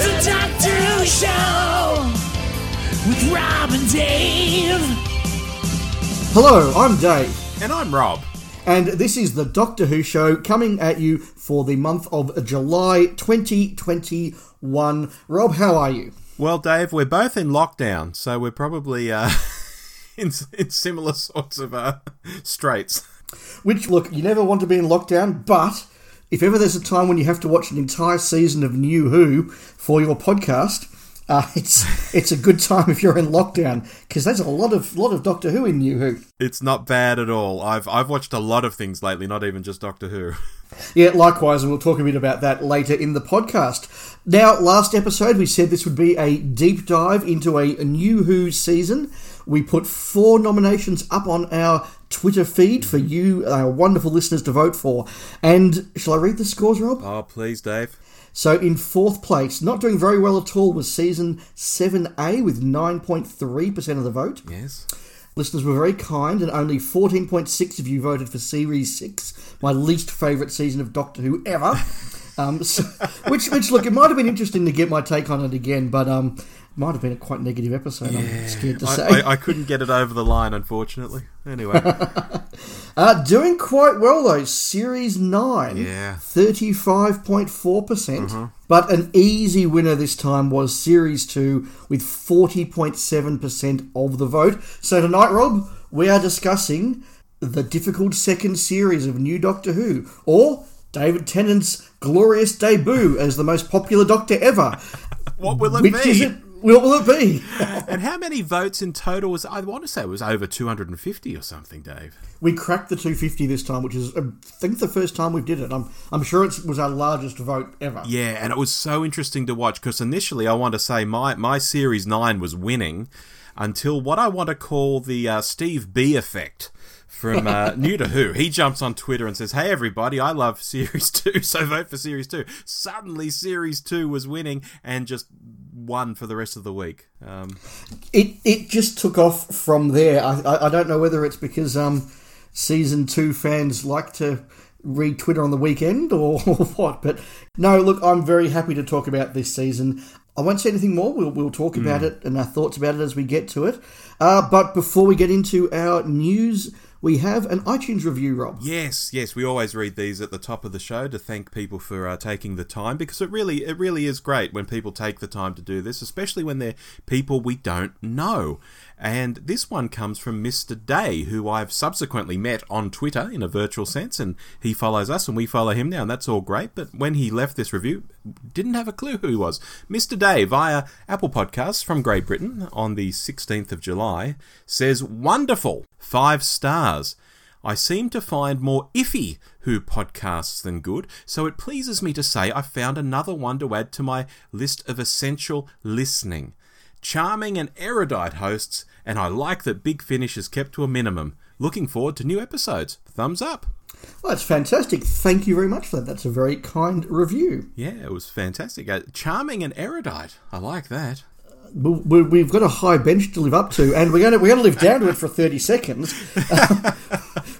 The Doctor Who Show with Rob and Dave. Hello, I'm Dave, And I'm Rob. and this is the Doctor Who Show coming at you for the month of July 2021. Rob, how are you? Well, Dave, we're both in lockdown, so we're probably uh, in, in similar sorts of uh, straits. Which, look, you never want to be in lockdown, but if ever there's a time when you have to watch an entire season of New Who for your podcast, uh, it's it's a good time if you're in lockdown because there's a lot of lot of Doctor Who in New Who. It's not bad at all. I've I've watched a lot of things lately, not even just Doctor Who. Yeah, likewise, and we'll talk a bit about that later in the podcast. Now, last episode we said this would be a deep dive into a, a new Who season. We put four nominations up on our Twitter feed for you, our wonderful listeners, to vote for. And shall I read the scores, Rob? Oh, please, Dave. So, in fourth place, not doing very well at all, was season 7A with 9.3% of the vote. Yes. Listeners were very kind, and only 14.6 of you voted for Series 6, my least favourite season of Doctor Who ever. Um, so, which, which, look, it might have been interesting to get my take on it again, but um, might have been a quite negative episode, I'm scared to say. I, I couldn't get it over the line, unfortunately. Anyway, Uh, doing quite well, though. Series 9, Yeah. 35.4%. percent But an easy winner this time was Series 2 with 40.7% of the vote. So tonight, Rob, we are discussing the difficult second series of New Doctor Who, or David Tennant's glorious debut as the most popular Doctor ever. what will it Which be? is it? What will it be? And how many votes in total was? I want to say it was over 250 or something, Dave. We cracked the 250 this time, which is, I think, the first time we did it. I'm, I'm sure it was our largest vote ever. Yeah, and it was so interesting to watch because initially I want to say my, my Series 9 was winning until what I want to call the uh, Steve B effect from uh, New to Who. He jumps on Twitter and says, Hey everybody, I love Series 2, so vote for Series 2. Suddenly Series 2 was winning and just won for the rest of the week. Um, It it just took off from there. I, I, I don't know whether it's because um, season two fans like to read Twitter on the weekend or, or what. But no, look, I'm very happy to talk about this season. I won't say anything more. We'll, we'll talk about it and our thoughts about it as we get to it. Uh, but before we get into our news, we have an iTunes review, Rob. Yes, yes, we always read these at the top of the show to thank people for uh, taking the time because it really, it really is great when people take the time to do this, especially when they're people we don't know. And this one comes from Mr. Day, who I've subsequently met on Twitter in a virtual sense, and he follows us and we follow him now, and that's all great. But when he left this review, didn't have a clue who he was. Mr. Day, via Apple Podcasts from Great Britain on the 16th of July, says, Wonderful! Five stars. I seem to find more iffy Who podcasts than good, so it pleases me to say I found another one to add to my list of essential listening. Charming and erudite hosts, and I like that Big Finish is kept to a minimum. Looking forward to new episodes. Thumbs up. Well, that's fantastic. Thank you very much for that. That's a very kind review. Yeah, it was fantastic. Uh, charming and erudite. I like that. We- we- We've got a high bench to live up to, and we're going to we're going to live down to it for thirty seconds,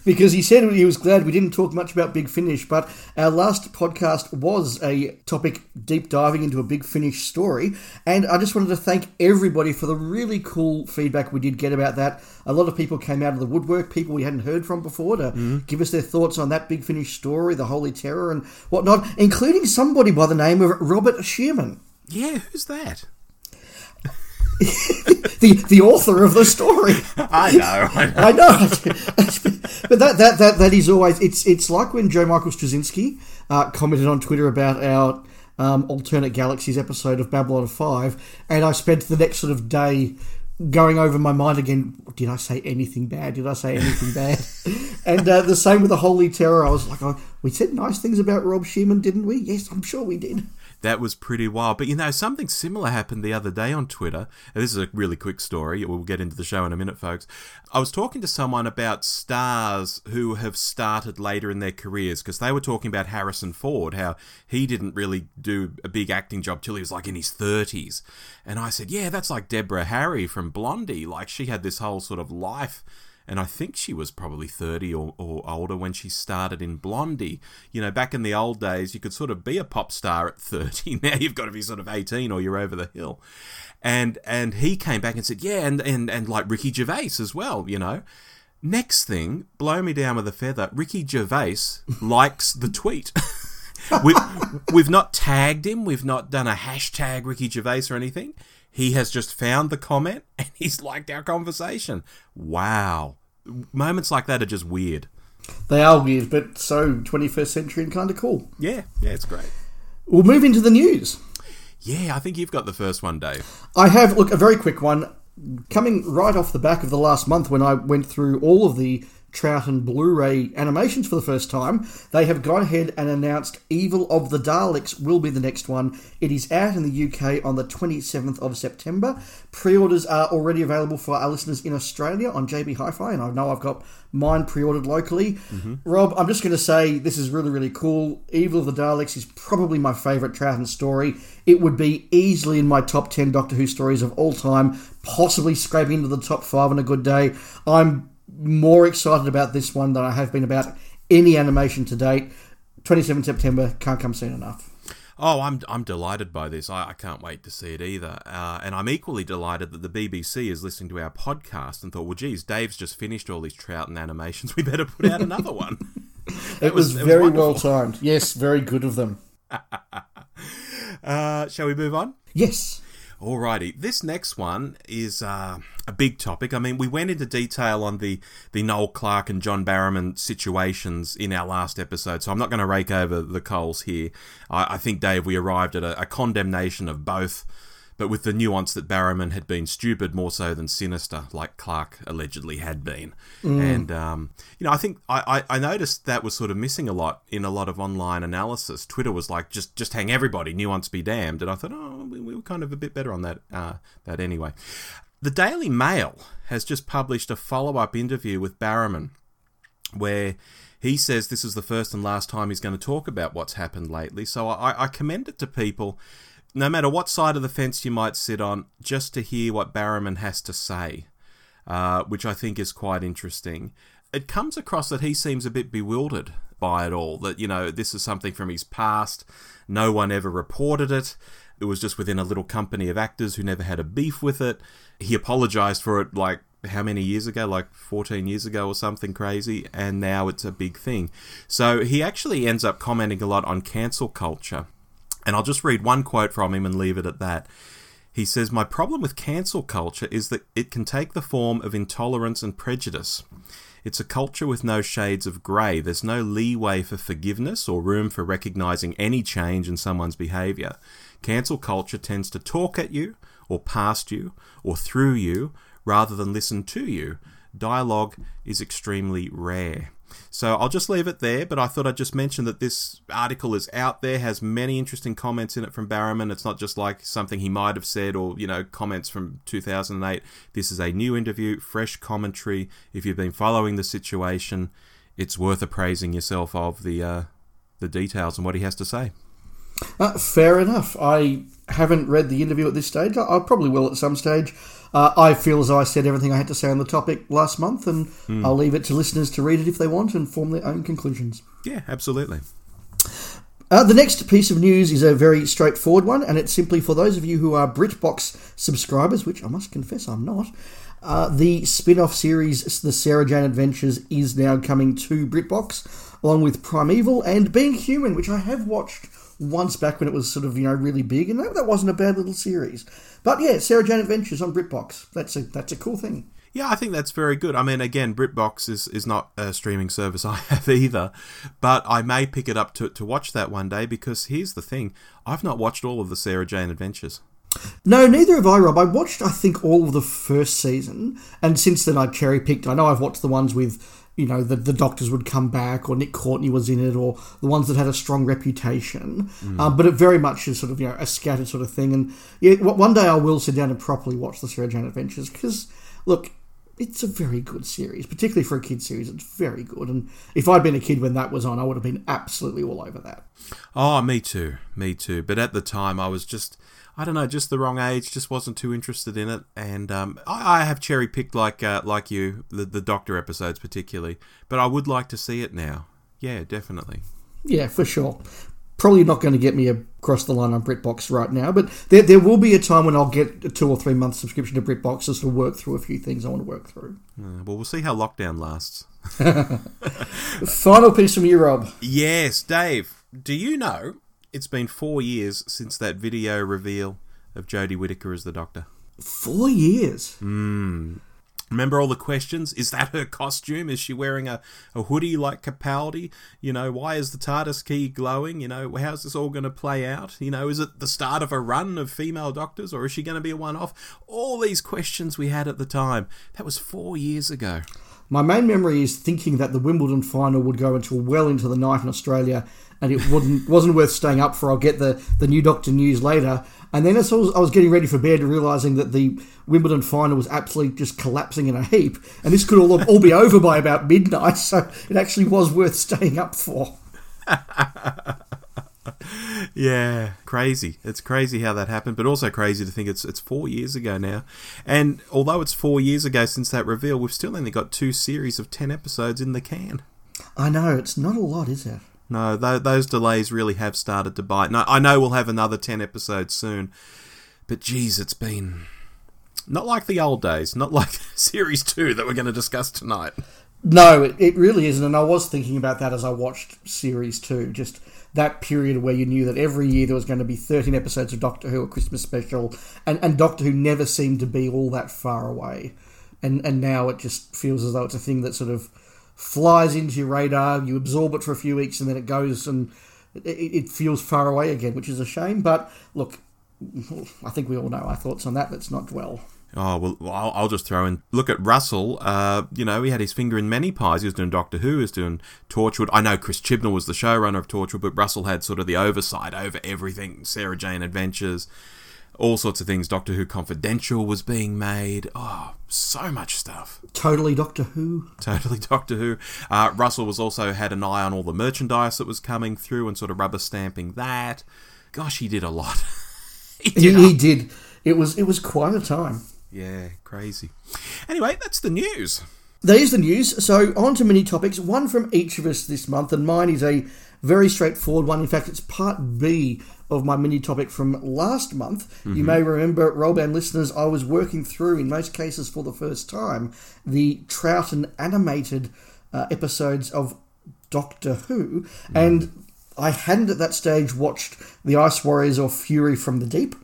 because he said he was glad we didn't talk much about Big Finish. But our last podcast was a topic deep diving into a Big Finish story, and I just wanted to thank everybody for the really cool feedback we did get about that. A lot of people came out of the woodwork, people we hadn't heard from before, to mm-hmm. give us their thoughts on that Big Finish story, the Holy Terror, and whatnot, including somebody by the name of Robert Shearman. Yeah, who's that? the the author of the story. I know. I know. I know, but that, that that that is always it's it's like when Joe Michael Straczynski uh, commented on Twitter about our um, alternate galaxies episode of Babylon Five, and I spent the next sort of day going over my mind again. Did I say anything bad? Did I say anything bad? and uh, the same with the Holy Terror. I was like, oh, we said nice things about Rob Shearman, didn't we? Yes, I'm sure we did. That was pretty wild. But you know, something similar happened the other day on Twitter. And this is a really quick story. We'll get into the show in a minute, folks. I was talking to someone about stars who have started later in their careers because they were talking about Harrison Ford, how he didn't really do a big acting job till he was like in his 30s. And I said, yeah, that's like Deborah Harry from Blondie. Like she had this whole sort of life and I think she was probably 30 or, or older when she started in Blondie. You know, back in the old days, you could sort of be a pop star at 30. Now you've got to be sort of 18 or you're over the hill. And and he came back and said, yeah, and, and, and like Ricky Gervais as well, you know. Next thing, blow me down with a feather, Ricky Gervais likes the tweet. we, we've not tagged him, we've not done a hashtag Ricky Gervais or anything. He has just found the comment and he's liked our conversation. Wow moments like that are just weird. They are weird, but so 21st century and kind of cool. Yeah, yeah, it's great. We'll move into the news. Yeah, I think you've got the first one, Dave. I have, look, a very quick one. Coming right off the back of the last month when I went through all of the Troughton Blu-ray animations for the first time. They have gone ahead and announced Evil of the Daleks will be the next one. It is out in the UK on the 27th of September. Pre-orders are already available for our listeners in Australia on JB Hi-Fi, and I know I've got mine pre-ordered locally. Mm-hmm. Rob, I'm just going to say this is really really cool. Evil of the Daleks is probably my favourite Troughton story. It would be easily in my top 10 Doctor Who stories of all time, possibly scraping into the top 5 on a good day. I'm more excited about this one than I have been about any animation to date. 27 September can't come soon enough. Oh, I'm I'm delighted by this. I, I can't wait to see it either. Uh, and I'm equally delighted that the BBC is listening to our podcast and thought, well, geez, Dave's just finished all these Troughton animations. We better put out another one. it, was, was, very well timed. Yes, very good of them. uh, shall we move on? Yes. Alrighty, this next one is uh, a big topic. I mean, we went into detail on the, the Noel Clarke and John Barrowman situations in our last episode, so I'm not going to rake over the coals here. I, I think, Dave, we arrived at a, a condemnation of both but with the nuance that Barrowman had been stupid more so than sinister, like Clarke allegedly had been. Mm. And, um, you know, I think I, I, I, noticed that was sort of missing a lot in a lot of online analysis. Twitter was like, just just hang everybody, nuance be damned. And I thought, oh, we, we were kind of a bit better on that, uh, that anyway. The Daily Mail has just published a follow up interview with Barrowman where he says this is the first and last time he's going to talk about what's happened lately. So I, I commend it to people no matter what side of the fence you might sit on, just to hear what Barrowman has to say, uh, which I think is quite interesting. It comes across that he seems a bit bewildered by it all, that, you know, this is something from his past, no one ever reported it. It was just within a little company of actors who never had a beef with it. He apologized for it like how many years ago, like 14 years ago or something crazy, and now it's a big thing. So he actually ends up commenting a lot on cancel culture and I'll just read one quote from him and leave it at that. He says, My problem with cancel culture is that it can take the form of intolerance and prejudice. It's a culture with no shades of grey. There's no leeway for forgiveness or room for recognising any change in someone's behaviour. Cancel culture tends to talk at you, or past you, or through you, rather than listen to you. Dialogue is extremely rare. So I'll just leave it there, but I thought I'd just mention that this article is out there, has many interesting comments in it from Barrowman. It's not just like something he might have said or, you know, comments from 2008. This is a new interview, fresh commentary. If you've been following the situation, it's worth appraising yourself of the uh, the details and what he has to say. Uh, fair enough. I haven't read the interview at this stage. I, I probably will at some stage. Uh, I feel as though I said everything I had to say on the topic last month, and mm. I'll leave it to listeners to read it if they want and form their own conclusions. Yeah, absolutely. Uh, the next piece of news is a very straightforward one, and it's simply for those of you who are BritBox subscribers, which I must confess I'm not. Uh, the spin off series, The Sarah Jane Adventures, is now coming to BritBox, along with Primeval and Being Human, which I have watched once back when it was sort of, you know, really big, and that, that wasn't a bad little series. But yeah, Sarah Jane Adventures on BritBox. That's a that's a cool thing. Yeah, I think that's very good. I mean, again, BritBox is, is not a streaming service I have either, but I may pick it up to, to watch that one day because here's the thing I've not watched all of the Sarah Jane Adventures. No, neither have I, Rob. I watched, I think, all of the first season, and since then I've cherry picked. I know I've watched the ones with you know, the, the doctors would come back, or Nick Courtney was in it, or the ones that had a strong reputation. Mm. Um, but it very much is sort of, you know, a scattered sort of thing. And yeah, one day I will sit down and properly watch the Sarah Jane Adventures because, look, it's a very good series, particularly for a kid series. It's very good, and if I'd been a kid when that was on, I would have been absolutely all over that. Oh, me too, me too. But at the time, I was just, I don't know, just the wrong age. Just wasn't too interested in it, and um, I, I have cherry picked like uh, like you the the Doctor episodes particularly. But I would like to see it now. Yeah, definitely. Yeah, for sure. Probably not going to get me across the line on BritBox right now, but there, there will be a time when I'll get a two or three month subscription to BritBox just to work through a few things I want to work through. Uh, well, we'll see how lockdown lasts. Final piece from you, Rob. Yes, Dave. Do you know it's been four years since that video reveal of Jodie Whittaker as the Doctor? Four years. Hmm. Remember all the questions? Is that her costume? Is she wearing a, a hoodie like Capaldi? You know, why is the TARDIS key glowing? You know, how's this all going to play out? You know, is it the start of a run of female doctors or is she going to be a one off? All these questions we had at the time. That was four years ago. My main memory is thinking that the Wimbledon final would go until well into the night in Australia, and it wouldn't wasn't worth staying up for. I'll get the, the new Doctor news later, and then as I was, getting ready for bed, realizing that the Wimbledon final was absolutely just collapsing in a heap, and this could all all be over by about midnight. So it actually was worth staying up for. Yeah, crazy. It's crazy how that happened, but also crazy to think it's it's four years ago now. And although it's four years ago since that reveal, we've still only got two series of ten episodes in the can. I know it's not a lot, is it? No, th- those delays really have started to bite. No, I know we'll have another 10 episodes soon, but geez, it's been not like the old days, not like Series 2 that we're going to discuss tonight. No, it, it really isn't. And I was thinking about that as I watched Series 2. Just that period where you knew that every year there was going to be 13 episodes of Doctor Who, a Christmas special, and, and Doctor Who never seemed to be all that far away. And, and now it just feels as though it's a thing that sort of flies into your radar, you absorb it for a few weeks, and then it goes and it, it feels far away again, which is a shame. But look, I think we all know our thoughts on that. Let's not dwell. Oh, well, I'll, I'll just throw in. Look at Russell. Uh, you know, he had his finger in many pies. He was doing Doctor Who, he was doing Torchwood. I know Chris Chibnall was the showrunner of Torchwood, but Russell had sort of the oversight over everything Sarah Jane Adventures, all sorts of things. Doctor Who Confidential was being made. Oh, so much stuff. Totally Doctor Who. Totally Doctor Who. Uh, Russell was also had an eye on all the merchandise that was coming through and sort of rubber stamping that. Gosh, he did a lot. he He, did a- he did. It was it was quite a time. Yeah, crazy. Anyway, that's the news. There's the news. So on to mini topics. One from each of us this month, and mine is a very straightforward one. In fact, it's part B of my mini topic from last month. You may remember, Rob and listeners, I was working through, in most cases for the first time, the Troughton animated uh, episodes of Doctor Who, and I hadn't at that stage watched The Ice Warriors or Fury from the Deep.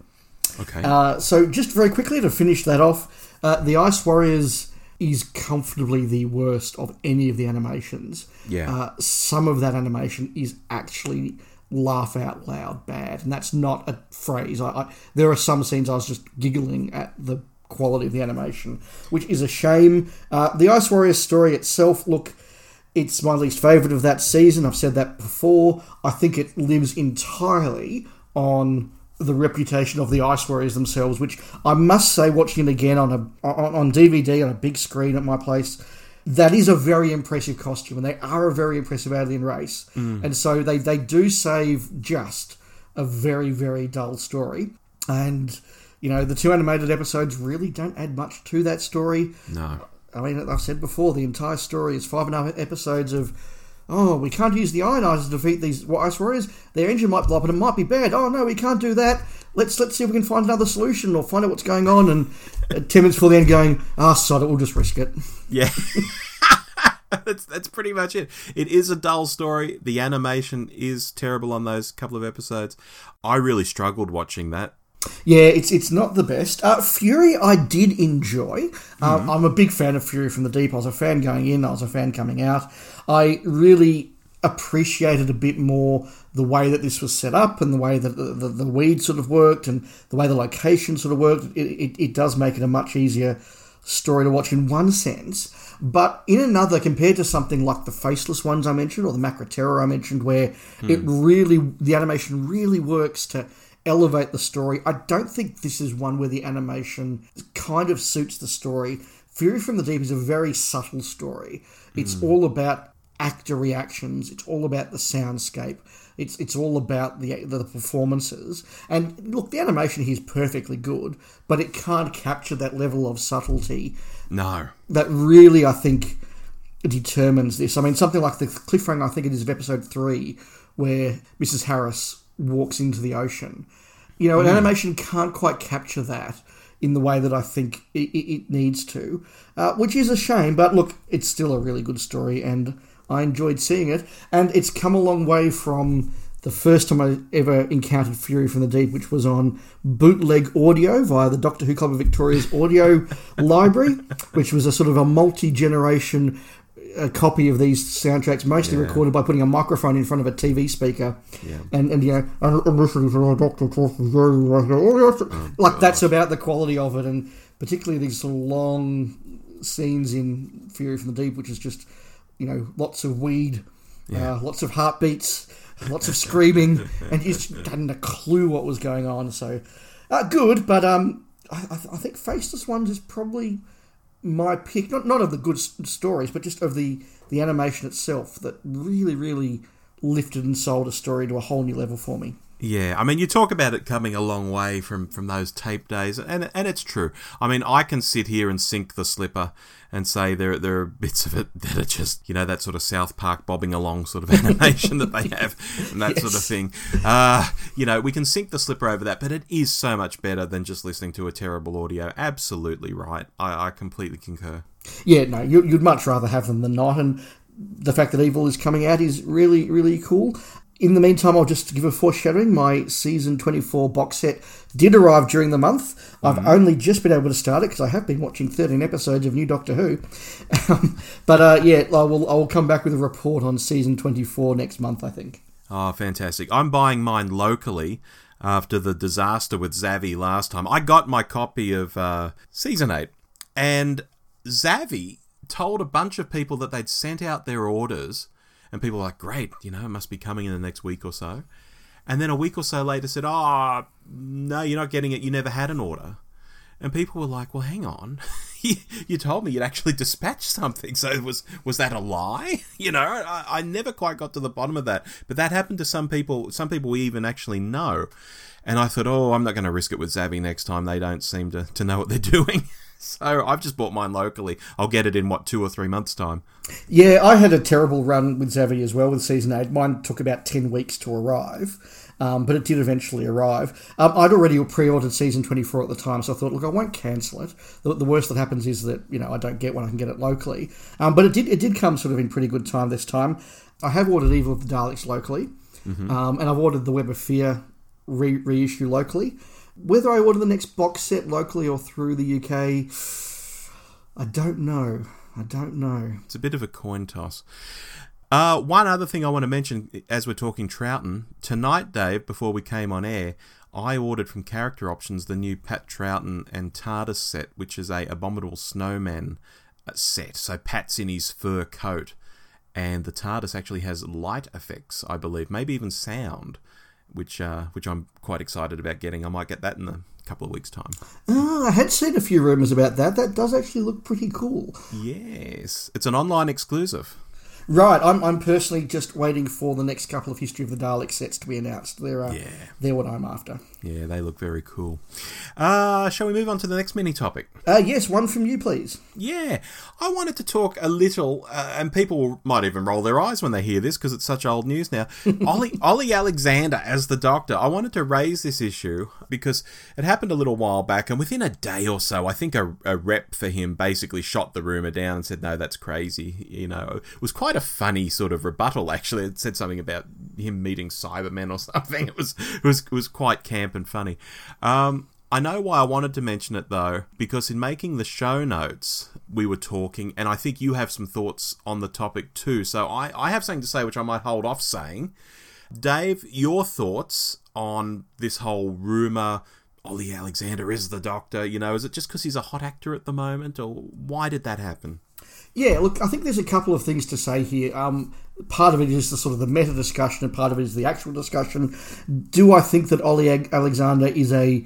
Okay. Uh, so just very quickly to finish that off, uh, the Ice Warriors is comfortably the worst of any of the animations. Yeah. Uh, some of that animation is actually laugh out loud bad, and that's not a phrase. I, I, there are some scenes I was just giggling at the quality of the animation, which is a shame. Uh, the Ice Warriors story itself, look. It's my least favourite of that season. I've said that before. I think it lives entirely on the reputation of the Ice Warriors themselves, which I must say, watching it again on a on, on DVD on a big screen at my place, that is a very impressive costume, and they are a very impressive alien race, mm. and so they they do save just a very very dull story, and you know the two animated episodes really don't add much to that story. no. I mean, I've said before, the entire story is five and a half episodes of, oh, we can't use the ionizer to defeat these ice warriors. Their engine might blow up and it might be bad. Oh no, we can't do that. Let's let's see if we can find another solution or find out what's going on. And uh, ten minutes before the end, going, ah, sod it, we'll just risk it. Yeah. that's that's pretty much it. It is a dull story. The animation is terrible on those couple of episodes. I really struggled watching that. Yeah, it's it's not the best. Uh, Fury, I did enjoy. Um, I'm a big fan of Fury from the Deep. I was a fan going in. I was a fan coming out. I really appreciated a bit more the way that this was set up and the way that the, the, the weed sort of worked and the way the location sort of worked. It, it, it does make it a much easier story to watch in one sense. But in another, compared to something like the faceless ones I mentioned or the Macra Terror I mentioned, where it really, the animation really works to elevate the story. I don't think this is one where the animation kind of suits the story Fury from the Deep is a very subtle story. It's hmm. all about actor reactions. It's all about the soundscape. It's it's all about the the performances. And look, the animation here is perfectly good, but it can't capture that level of subtlety No. that really, I think, determines this. I mean, something like the cliffhanger, I think it is of episode three, where Mrs. Harris walks into the ocean. You know, an animation can't quite capture that in the way that I think it, it, it needs to, uh, which is a shame. But look, it's still a really good story, and I enjoyed seeing it. And it's come a long way from the first time I ever encountered Fury from the Deep, which was on bootleg audio via the Doctor Who Club of Victoria's audio library, which was a sort of a multi generation a copy of these soundtracks, mostly recorded by putting a microphone in front of a TV speaker, and and you know, and, listening to Doctor talking like, like that's about the quality of it, and particularly these sort of long scenes in Fury from the Deep, which is just you know lots of weed, uh, lots of heartbeats, lots of screaming, and you just hadn't a clue what was going on. So uh, good, but um, I, I I think Faceless Ones is probably my pick, not not of the good stories, but just of the the animation itself that really, really lifted and sold a story to a whole new level for me. Yeah, I mean, you talk about it coming a long way from, from those tape days, and and it's true. I mean, I can sit here and sink the slipper and say there there are bits of it that are just you know that sort of South Park bobbing along sort of animation that they have and that sort of thing. Uh, you know, we can sink the slipper over that, but it is so much better than just listening to a terrible audio. Absolutely right. I, I completely concur. Yeah, no, you, you'd much rather have them than not, and the fact that Evil is coming out is really, really cool. In the meantime, I'll just give a foreshadowing. My season 24 box set did arrive during the month. I've only just been able to start it because I have been watching 13 episodes of New Doctor Who. Um, but uh, yeah, I will, I will come back with a report on season 24 next month, I think. Oh, fantastic. I'm buying mine locally after the disaster with Zavvi last time. I got my copy of uh, Season 8, and Zavvi told a bunch of people that they'd sent out their orders, and people were like, great, you know, it must be coming in the next week or so. And then a week or so later said, oh, no, you're not getting it. You never had an order. And people were like, "Well, hang on, you, told me you'd actually dispatched something. So was was that a lie? You know, I, I never quite got to the bottom of that. But that happened to some people. Some people we even actually know. And I thought, oh, I'm not going to risk it with Zavvi next time. They don't seem to, to know what they're doing. So I've just bought mine locally. I'll get it in what two or three months' time. Yeah, I had a terrible run with Zavvi as well with season eight. Mine took about ten weeks to arrive, um, but it did eventually arrive. Um, I'd already pre-ordered season twenty four at the time, so I thought, look, I won't cancel it. The, the worst that happens is that you know I don't get one; I can get it locally. Um, but it did it did come sort of in pretty good time this time. I have ordered Evil of the Daleks locally, um, and I've ordered the Web of Fear re- reissue locally. Whether I order the next box set locally or through the UK, I don't know. I don't know. It's a bit of a coin toss. Uh, one other thing I want to mention as we're talking Troughton tonight, Dave. Before we came on air, I ordered from Character Options the new Pat Troughton and TARDIS set, which is a Abominable Snowman uh, set. So Pat's in his fur coat, and the TARDIS actually has light effects, I believe, maybe even sound, which uh, which I'm quite excited about getting. I might get that in a couple of weeks' time. Oh, I had seen a few rumours about that. That does actually look pretty cool. Yes, it's an online exclusive. Right, I'm, I'm personally just waiting for the next couple of History of the Dalek sets to be announced. They're, uh, Yeah. they're what I'm after. Yeah, they look very cool. Uh, shall we move on to the next mini topic? Uh, yes, one from you, please. Yeah, I wanted to talk a little, uh, and people might even roll their eyes when they hear this because it's such old news now. Ollie, Ollie Alexander as the Doctor. I wanted to raise this issue because it happened a little while back, and within a day or so, I think a, a rep for him basically shot the rumor down and said, "No, that's crazy." You know, it was quite a funny sort of rebuttal. Actually, it said something about him meeting Cybermen or something. It was it was it was quite camp and funny. Um, I know why I wanted to mention it though, because in making the show notes, we were talking, and I think you have some thoughts on the topic too. So I, I have something to say which I might hold off saying. Dave, your thoughts on this whole rumor Ollie Alexander is the doctor? You know, is it just because he's a hot actor at the moment, or why did that happen? Yeah, look, I think there's a couple of things to say here. Um, part of it is the sort of the meta discussion, and part of it is the actual discussion. Do I think that Ollie Alexander is a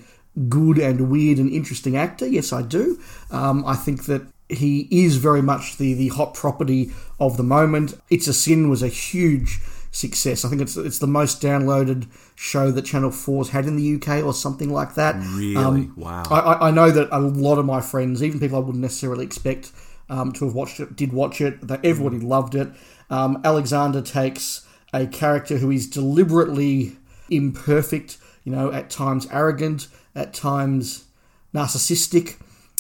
good and weird and interesting actor? Yes, I do. Um, I think that he is very much the, the hot property of the moment. It's a Sin was a huge success. I think it's it's the most downloaded show that Channel 4's had in the UK or something like that. Really? wow. I, I- I know that a lot of my friends, even people I wouldn't necessarily expect um, to have watched it, did watch it. That everybody loved it. Um, Alexander takes a character who is deliberately imperfect, you know, at times arrogant, at times narcissistic,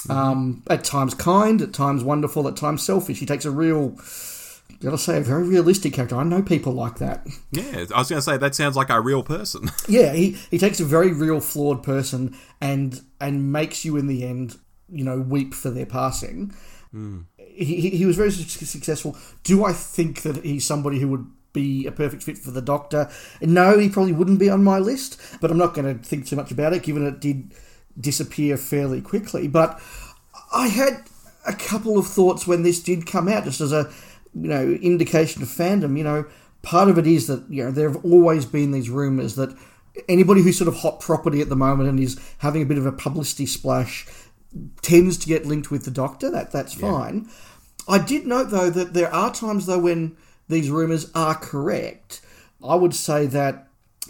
um, at times kind, at times wonderful, at times selfish. He takes a real, gotta say, a very realistic character. I know people like that. yeah, I was going to say that sounds like a real person. Yeah, he, he takes a very real flawed person and and makes you in the end, you know, weep for their passing. Mm. He, he, he was very successful. Do I think that he's somebody who would be a perfect fit for the Doctor? No, he probably wouldn't be on my list, but I'm not going to think too much about it, given it did disappear fairly quickly. But I had a couple of thoughts when this did come out, just as a you know indication of fandom. You know, part of it is that you know there have always been these rumours that anybody who's sort of hot property at the moment and is having a bit of a publicity splash tends to get linked with the Doctor. That that's fine. I did note though that there are times though when these rumours are correct. I would say that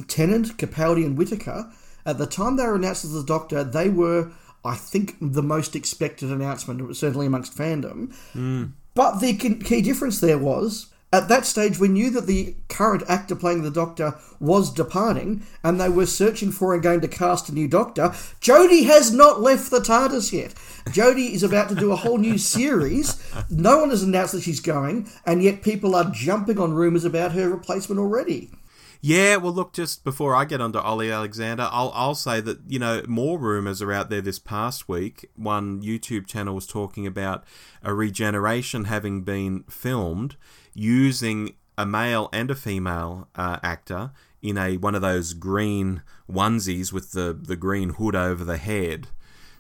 Tennant, Capaldi, and Whittaker, at the time they were announced as the Doctor, they were, I think, the most expected announcement, certainly amongst fandom. Hmm. But the key difference there was. At that stage, we knew that the current actor playing the Doctor was departing, and they were searching for and going to cast a new Doctor. Jodie has not left the TARDIS yet. Jodie is about to do a whole new series. No one has announced that she's going, and yet people are jumping on rumours about her replacement already. Yeah, well, look, just before I get onto Ollie Alexander, I'll, I'll say that, you know, more rumours are out there this past week. One YouTube channel was talking about a regeneration having been filmed using a male and a female uh, actor in a one of those green onesies with the, the green hood over the head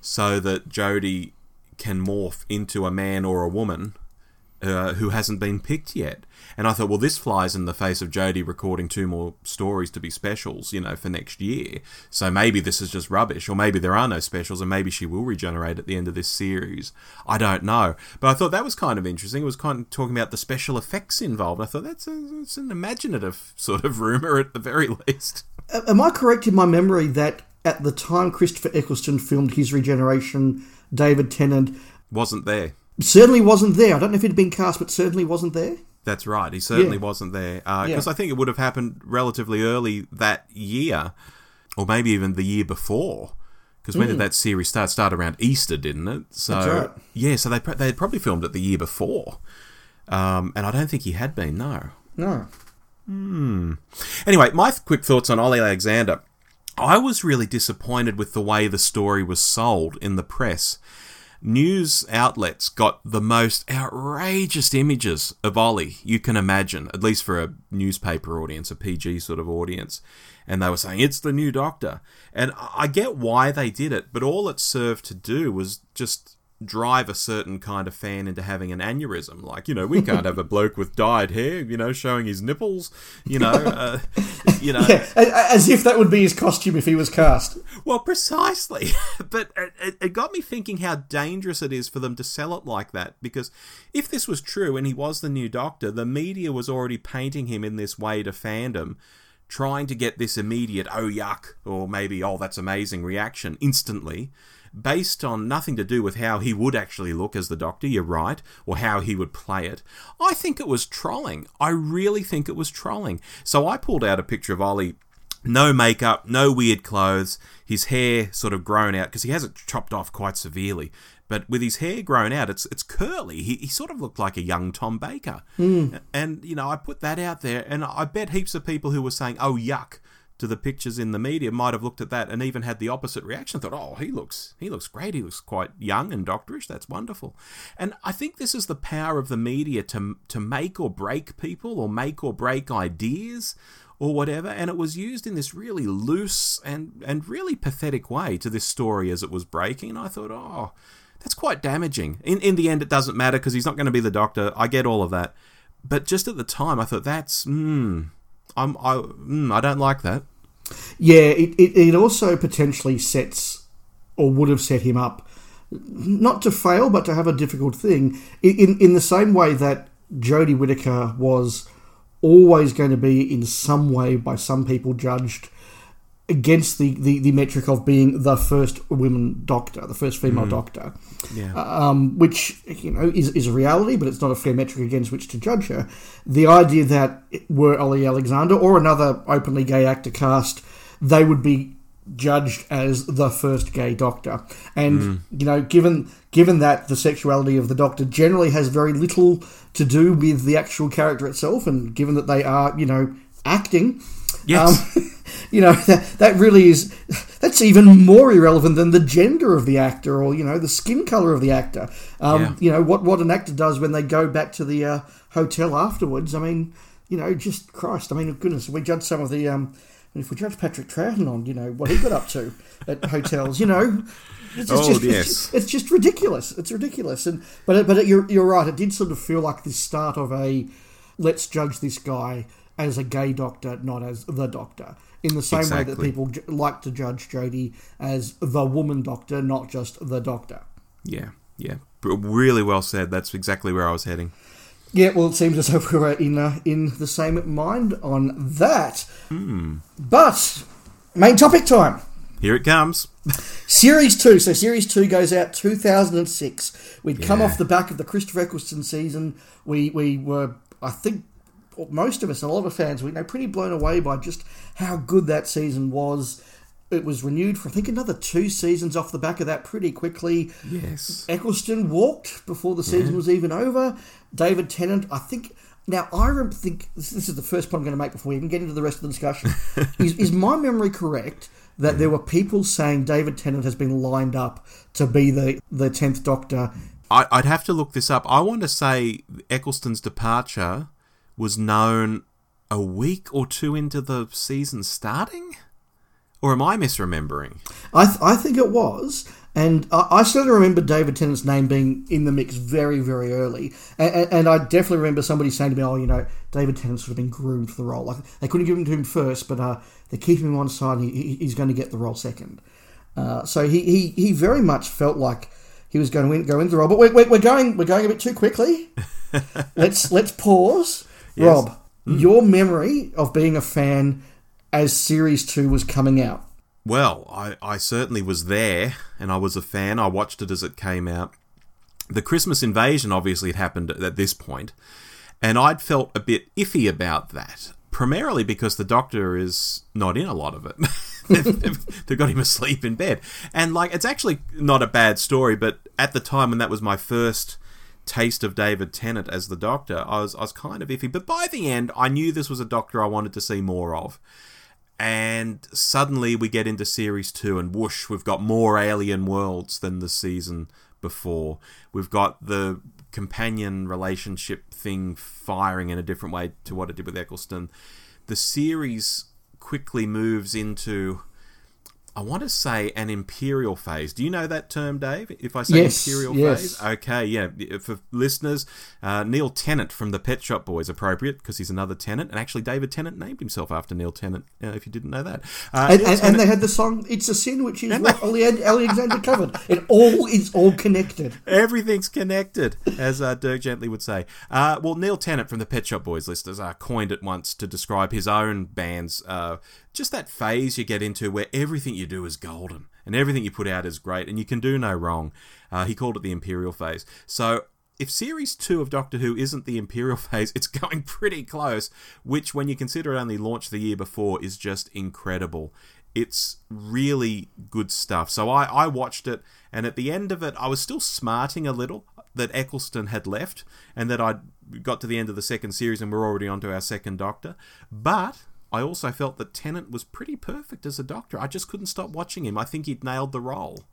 so that Jodie can morph into a man or a woman uh, who hasn't been picked yet. And I thought, well, this flies in the face of Jodie recording two more stories to be specials, you know, for next year. So maybe this is just rubbish, or maybe there are no specials, and maybe she will regenerate at the end of this series. I don't know. But I thought that was kind of interesting. It was kind of talking about the special effects involved. I thought that's a, it's an imaginative sort of rumor at the very least. Am I correct in my memory that at the time Christopher Eccleston filmed his regeneration, David Tennant Wasn't there. certainly wasn't there. I don't know if he'd been cast, but certainly wasn't there. That's right. He certainly Yeah. wasn't there because Yeah. I think it would have happened relatively early that year, or maybe even the year before. Because when did that series start? Start around Easter, didn't it? So Hmm. That's right. yeah, so they they had probably filmed it the year before, um, and I don't think he had been. No. No. Anyway, my quick thoughts on Ollie Alexander. I was really disappointed with the way the story was sold in the press. News outlets got the most outrageous images of Ollie you can imagine, at least for a newspaper audience, a PG sort of audience. And they were saying, it's the new doctor. And I get why they did it, but all it served to do was just drive a certain kind of fan into having an aneurysm. Like, you know, we can't have a bloke with dyed hair, you know, showing his nipples, you know, uh, you know. Yeah, as if that would be his costume if he was cast. Well, precisely. but it, it got me thinking how dangerous it is for them to sell it like that. Because if this was true and he was the new doctor, the media was already painting him in this way to fandom, trying to get this immediate, oh, yuck, or maybe, oh, that's amazing reaction instantly. Based on nothing to do with how he would actually look as the Doctor, you're right, or how he would play it. I think it was trolling. I really think it was trolling. So I pulled out a picture of Ollie no makeup, no weird clothes, his hair sort of grown out because he has it chopped off quite severely. But with his hair grown out, it's it's curly. He, he sort of looked like a young Tom Baker. Hmm. And you know, I put that out there, and I bet heaps of people who were saying, "Oh yuck," to the pictures in the media might have looked at that and even had the opposite reaction. Thought, "Oh, he looks he looks great. He looks quite young and doctorish. That's wonderful." And I think this is the power of the media to to make or break people or make or break ideas or whatever, and it was used in this really loose and, and really pathetic way to this story as it was breaking. And I thought, oh, that's quite damaging. In, in the end, it doesn't matter because he's not going to be the doctor. I get all of that. But just at the time, I thought, that's, hmm, I'm, I, mm, I don't like that. Yeah, it, it, it also potentially sets, or would have set him up not to fail, but to have a difficult thing. In in, the same way that Jodie Whittaker was always going to be in some way by some people judged against the, the, the metric of being the first woman doctor, the first female mm. doctor, Yeah. Uh, um, which you know is, is a reality, but it's not a fair metric against which to judge her. The idea that were Ollie Alexander or another openly gay actor cast, they would be judged as the first gay doctor, and mm. you know, given given that the sexuality of the doctor generally has very little to do with the actual character itself, and given that they are you know acting. Yes. Um, you know that that really is that's even more irrelevant than the gender of the actor or you know the skin color of the actor. Um, Yeah. You know what what an actor does when they go back to the uh, hotel afterwards. I mean, you know, just Christ. I mean, goodness, we judge some of the. Um, if we judge Patrick Troughton on, you know, what he got up to at hotels, you know, it's just, Oh, just- yes. it's, it's just ridiculous. It's ridiculous, and but but it, you're you're right. It did sort of feel like the start of a let's judge this guy as a gay doctor, not as the doctor. In the same way that people j- like to judge Jodie as the woman doctor, not just the doctor. yeah. Yeah. Really well said. That's exactly where I was heading. Yeah, well, it seems as though we were in uh, in the same mind on that. But main topic time. Here it comes. Series 2. So, Series 2 goes out 2006. We'd come off the back of the Christopher Eccleston season. We we were, I think, most of us, and a lot of fans, we know, pretty blown away by just how good that season was. It was renewed for, I think, another two seasons off the back of that pretty quickly. Yes. Eccleston walked before the season was even over. David Tennant, I think. Now, I think this this is the first point I'm going to make before we even get into the rest of the discussion. is, is my memory correct that there were people saying David Tennant has been lined up to be the the tenth Doctor? I'd have to look this up. I want to say Eccleston's departure was known a week or two into the season starting? Or am I misremembering? I, th- I think it was. And I, I certainly remember David Tennant's name being in the mix very, very early. And, and, I definitely remember somebody saying to me, oh, you know, David Tennant's sort of been groomed for the role. Like, they couldn't give him to him first, but uh, they're keeping him on side and he, he's going to get the role second. Uh, so he, he, he very much felt like he was going to win, go into the role. But we're, we're, we're, going, we're going a bit too quickly. let's, let's pause. Rob, hmm. your memory of being a fan as Series 2 was coming out. Well, I, I certainly was there, and I was a fan. I watched it as it came out. The Christmas invasion obviously had happened at this point, and I'd felt a bit iffy about that. Primarily because the Doctor is not in a lot of it. they've, they've- they've got him asleep in bed, and like it's actually not a bad story. But at the time when that was my first taste of David Tennant as the Doctor, I was I was kind of iffy. But by the end, I knew this was a Doctor I wanted to see more of. And suddenly we get into series two and whoosh we've got more alien worlds than the season before. We've got the companion relationship thing firing in a different way to what it did with eccleston. The series quickly moves into I want to say an imperial phase. Do you know that term, Dave? If I say Yes, imperial yes. phase, okay, yeah. For listeners, uh, Neil Tennant from the Pet Shop Boys, appropriate because he's another Tennant, and actually David Tennant named himself after Neil Tennant. Uh, if you didn't know that, uh, And, and, and they had the song "It's a Sin," which is what Alexander covered. It all is all connected. Everything's connected, as uh, Dirk Gently would say. Uh, well, Neil Tennant from the Pet Shop Boys listeners uh, coined it once to describe his own band's uh, just that phase you get into where everything you do is golden and everything you put out is great and you can do no wrong. Uh, he called it the Imperial phase. So. If series two of Doctor Who isn't the Imperial phase, it's going pretty close, which, when you consider it only launched the year before, is just incredible. It's really good stuff. So I, I watched it, and at the end of it, I was still smarting a little that Eccleston had left, and that I'd got to the end of the second series and we're already on to our second Doctor. But I also felt that Tennant was pretty perfect as a Doctor. I just couldn't stop watching him. I think he'd nailed the role.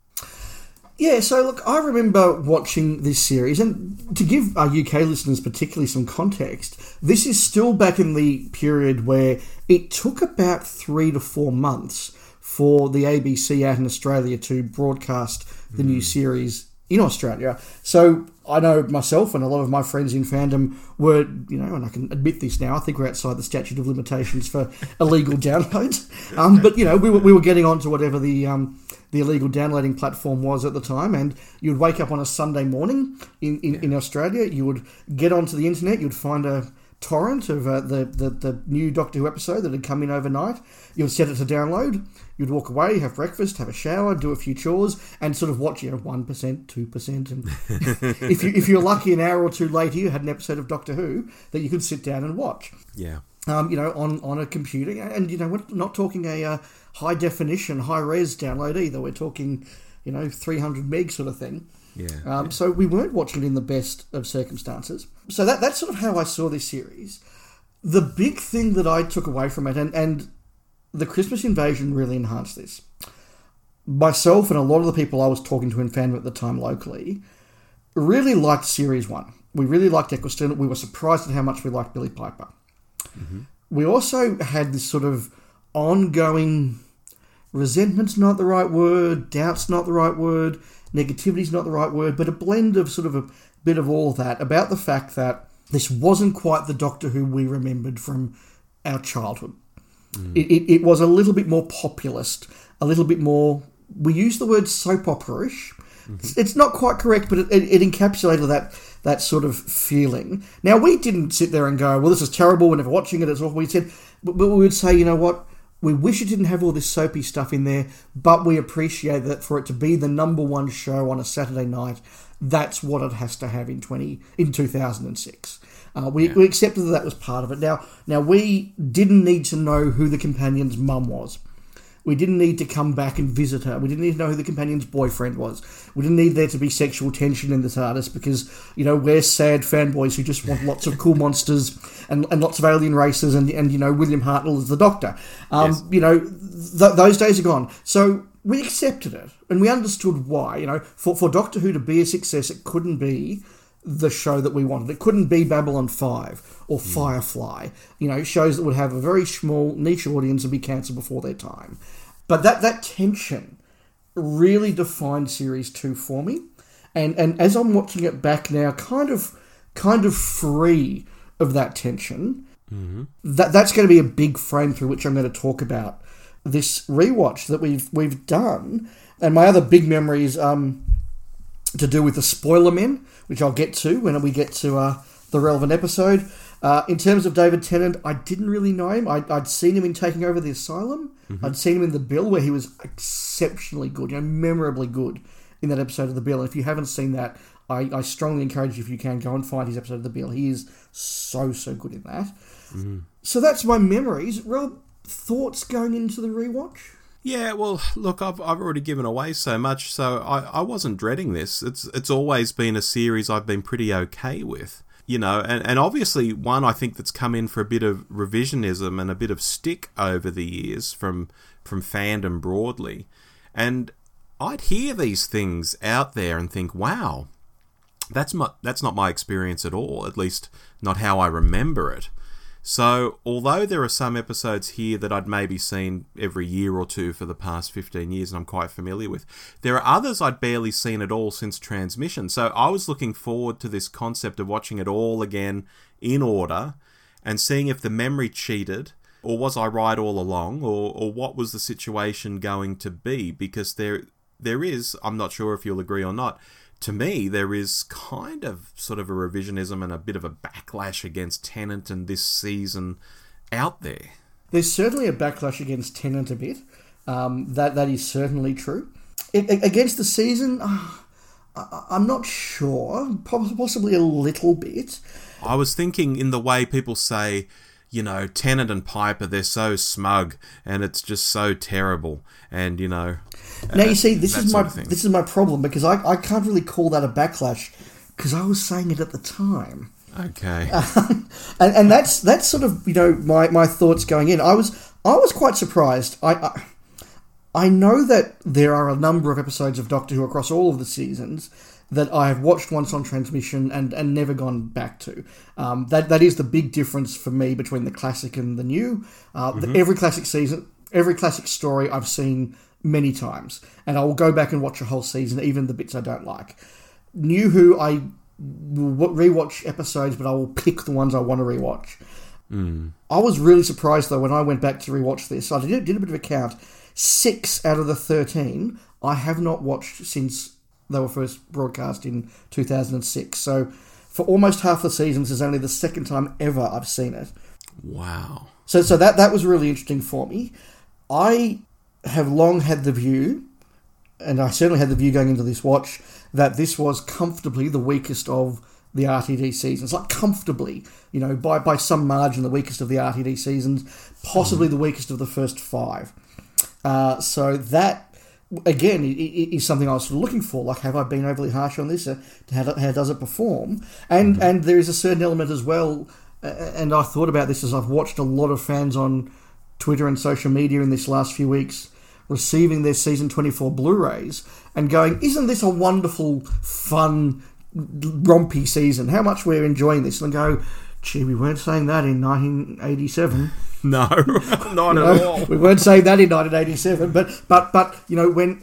Yeah, so look, I remember watching this series, and to give our UK listeners particularly some context, this is still back in the period where it took about three to four months for the ABC out in Australia to broadcast the new hmm. series in Australia. So I know myself and a lot of my friends in fandom were, you know, and I can admit this now, I think we're outside the statute of limitations for illegal downloads. Um, but, you know, we were, we were getting on to whatever the. Um, the illegal downloading platform was at the time. And you'd wake up on a Sunday morning in, in, in Australia, you would get onto the internet, you'd find a torrent of uh, the, the, the new Doctor Who episode that had come in overnight. You'd set it to download. You'd walk away, have breakfast, have a shower, do a few chores, and sort of watch, you know, 1%, 2%. And if, you, if you're lucky, an hour or two later, you had an episode of Doctor Who that you could sit down and watch. Yeah. Um, you know, on, on a computer. And, you know, we're not talking a uh, high definition, high res download either. We're talking, you know, 300 meg sort of thing. Yeah. Um, So we weren't watching it in the best of circumstances. So that that's sort of how I saw this series. The big thing that I took away from it, and, and the Christmas invasion really enhanced this. Myself and a lot of the people I was talking to in fandom at the time locally really liked Series 1. We really liked Eccleston. We were surprised at how much we liked Billie Piper. Mm-hmm. We also had this sort of ongoing resentment's not the right word, doubt's not the right word, negativity's not the right word, but a blend of sort of a bit of all of that about the fact that this wasn't quite the Doctor Who we remembered from our childhood. It, it, it was a little bit more populist, a little bit more. We use the word soap opera-ish. It's, it's not quite correct, but it, it, it encapsulated that that sort of feeling. Now we didn't sit there and go, "Well, this is terrible." We're never watching it. It's awful. We said, but, but we would say, you know what? We wish it didn't have all this soapy stuff in there, but we appreciate that for it to be the number one show on a Saturday night, that's what it has to have in twenty in two thousand and six. Uh, we, we accepted that that was part of it. Now, now we didn't need to know who the companion's mum was. We didn't need to come back and visit her. We didn't need to know who the companion's boyfriend was. We didn't need there to be sexual tension in this artist because, you know, we're sad fanboys who just want lots of cool monsters and, and lots of alien races and, and, you know, William Hartnell is the doctor. Um, Yes. You know, th- those days are gone. So we accepted it and we understood why. You know, for, for Doctor Who to be a success, it couldn't be the show that we wanted. It couldn't be Babylon 5 or Firefly, you know, shows that would have a very small niche audience and be cancelled before their time. But that, that tension really defined Series 2 for me. And, and as I'm watching it back now, kind of kind of free of that tension, that that's going to be a big frame through which I'm going to talk about this rewatch that we've we've done. And my other big memory is um, to do with the spoiler men, which I'll get to when we get to uh, the relevant episode. Uh, in terms of David Tennant, I didn't really know him. I'd, I'd seen him in Taking Over the Asylum. I'd seen him in The Bill, where he was exceptionally good, you know, memorably good in that episode of The Bill. And if you haven't seen that, I, I strongly encourage you, if you can, go and find his episode of The Bill. He is so, so good in that. So that's my memories. Rob, thoughts going into the rewatch? Yeah, well, look, I've, I've already given away so much, so I, I wasn't dreading this. It's it's always been a series I've been pretty okay with, you know, and, and obviously one I think that's come in for a bit of revisionism and a bit of stick over the years from from fandom broadly, and I'd hear these things out there and think, wow, that's not that's not my experience at all. At least not how I remember it. So, although there are some episodes here that I'd maybe seen every year or two for the past 15 years and I'm quite familiar with, there are others I'd barely seen at all since transmission. So, I was looking forward to this concept of watching it all again in order and seeing if the memory cheated or was I right all along or, or what was the situation going to be because there there is I'm not sure if you'll agree or not to me, there is kind of sort of a revisionism and a bit of a backlash against Tennant and this season out there. There's certainly a backlash against Tennant a bit. Um, that that is certainly true. I- I- against the season, uh, I- I'm not sure. Possibly a little bit. I was thinking in the way people say, you know, Tennant and Piper, they're so smug and it's just so terrible. And, you know, Now you see, this is my this is my problem because I, I can't really call that a backlash because I was saying it at the time. okay. and, and that's that's sort of you know my, my thoughts going in. I was I was quite surprised. I, I I know that there are a number of episodes of Doctor Who across all of the seasons that I have watched once on transmission and, and never gone back to. Um, that that is the big difference for me between the classic and the new. Uh, the- every classic season, every classic story I've seen many times, and I will go back and watch a whole season, even the bits I don't like. New Who, I will rewatch episodes, but I will pick the ones I want to rewatch. Hmm. I was really surprised though when I went back to rewatch this. I did, did a bit of a count. Six out of the thirteen I have not watched since they were first broadcast in 2006. So for almost half the seasons, is only the second time ever I've seen it. Wow. So, so that that was really interesting for me. I have long had the view, and I certainly had the view going into this watch, that this was comfortably the weakest of the RTD seasons. Like comfortably, you know, by by some margin, the weakest of the RTD seasons, possibly the weakest of the first five. Uh, so that again is something I was sort of looking for. Like, have I been overly harsh on this? Uh, How, how does it perform? And and there is a certain element as well. uh, And I thought about this as I've watched a lot of fans on Twitter and social media in this last few weeks receiving their season 24 Blu-rays and going, "Isn't this a wonderful, fun, rompy season? How much we're enjoying this?" And go, "Gee, we weren't saying that in 1987." No, not You at all. we weren't saying that in 1987, but but but you know when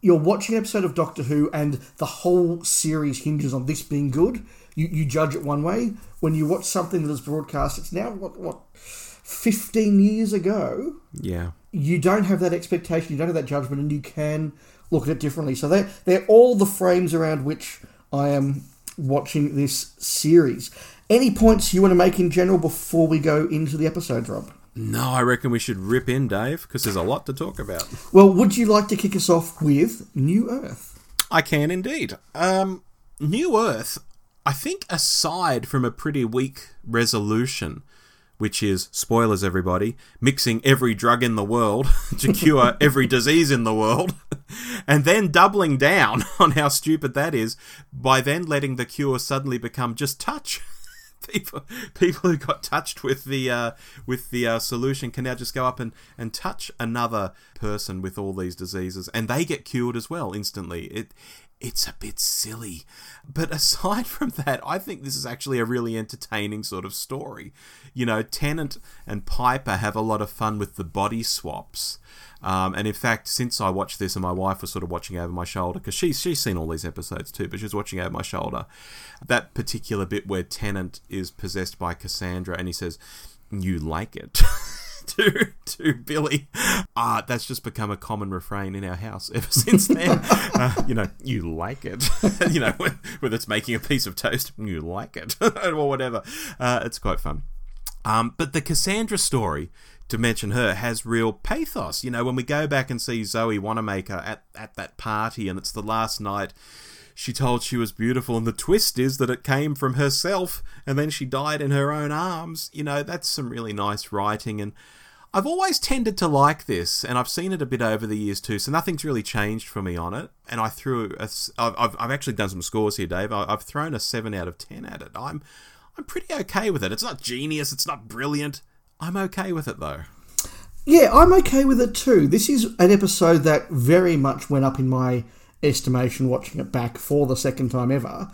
you're watching an episode of Doctor Who and the whole series hinges on this being good, you, you judge it one way. When you watch something that is broadcast, it's now what what 15 years ago. Yeah. You don't have that expectation, you don't have that judgment, and you can look at it differently. So they're, they're all the frames around which I am watching this series. Any points you want to make in general before we go into the episodes, Rob? No, I reckon we should rip in, Dave, because there's a lot to talk about. Well, would you like to kick us off with New Earth? I can indeed. Um, New Earth, I think, aside from a pretty weak resolution, which is spoilers, everybody, mixing every drug in the world to cure every disease in the world, and then doubling down on how stupid that is by then letting the cure suddenly become just touch. People, people who got touched with the uh, with the uh, solution can now just go up and, and touch another person with all these diseases, and they get cured as well instantly. It it's a bit silly, but aside from that, I think this is actually a really entertaining sort of story. You know, Tennant and Piper have a lot of fun with the body swaps. Um, and in fact, since I watched this, and my wife was sort of watching over my shoulder because she's she's seen all these episodes too, but she was watching over my shoulder. That particular bit where Tennant is possessed by Cassandra, and he says, "You like it." to to Billie, ah, that's just become a common refrain in our house ever since then. uh, you know, you like it. you know, whether it's making a piece of toast, you like it, or whatever. Uh, it's quite fun. Um, but the Cassandra story, to mention her, has real pathos. You know, when we go back and see Zoe Wanamaker at, at that party and it's the last night, she told she was beautiful, and the twist is that it came from herself and then she died in her own arms. You know, that's some really nice writing. And I've always tended to like this, and I've seen it a bit over the years too, so nothing's really changed for me on it. And I threw, a, I've, I've actually done some scores here, Dave. I've thrown a 7 out of 10 at it. I'm. I'm pretty okay with it. It's not genius, it's not brilliant. I'm okay with it though. Yeah, I'm okay with it too. This is an episode that very much went up in my estimation watching it back for the second time ever.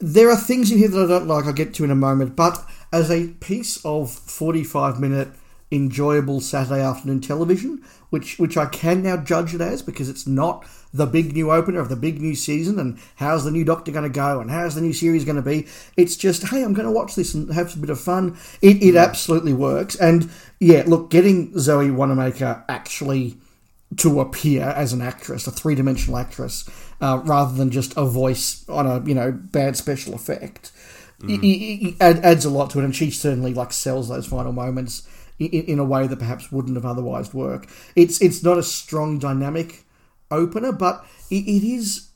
There are things in here that I don't like, I'll get to in a moment, but as a piece of 45 minute enjoyable Saturday afternoon television, which which I can now judge it as because it's not the big new opener of the big new season and how's the new Doctor going to go and how's the new series going to be. It's just hey, I'm going to watch this and have a bit of fun. It it mm. absolutely works, and yeah, look, getting Zoe Wanamaker actually to appear as an actress, a three dimensional actress, uh, rather than just a voice on a you know bad special effect. It, it, it add- adds a lot to it, and she certainly like sells those final moments in, in a way that perhaps wouldn't have otherwise worked. It's it's not a strong dynamic opener, but it, it is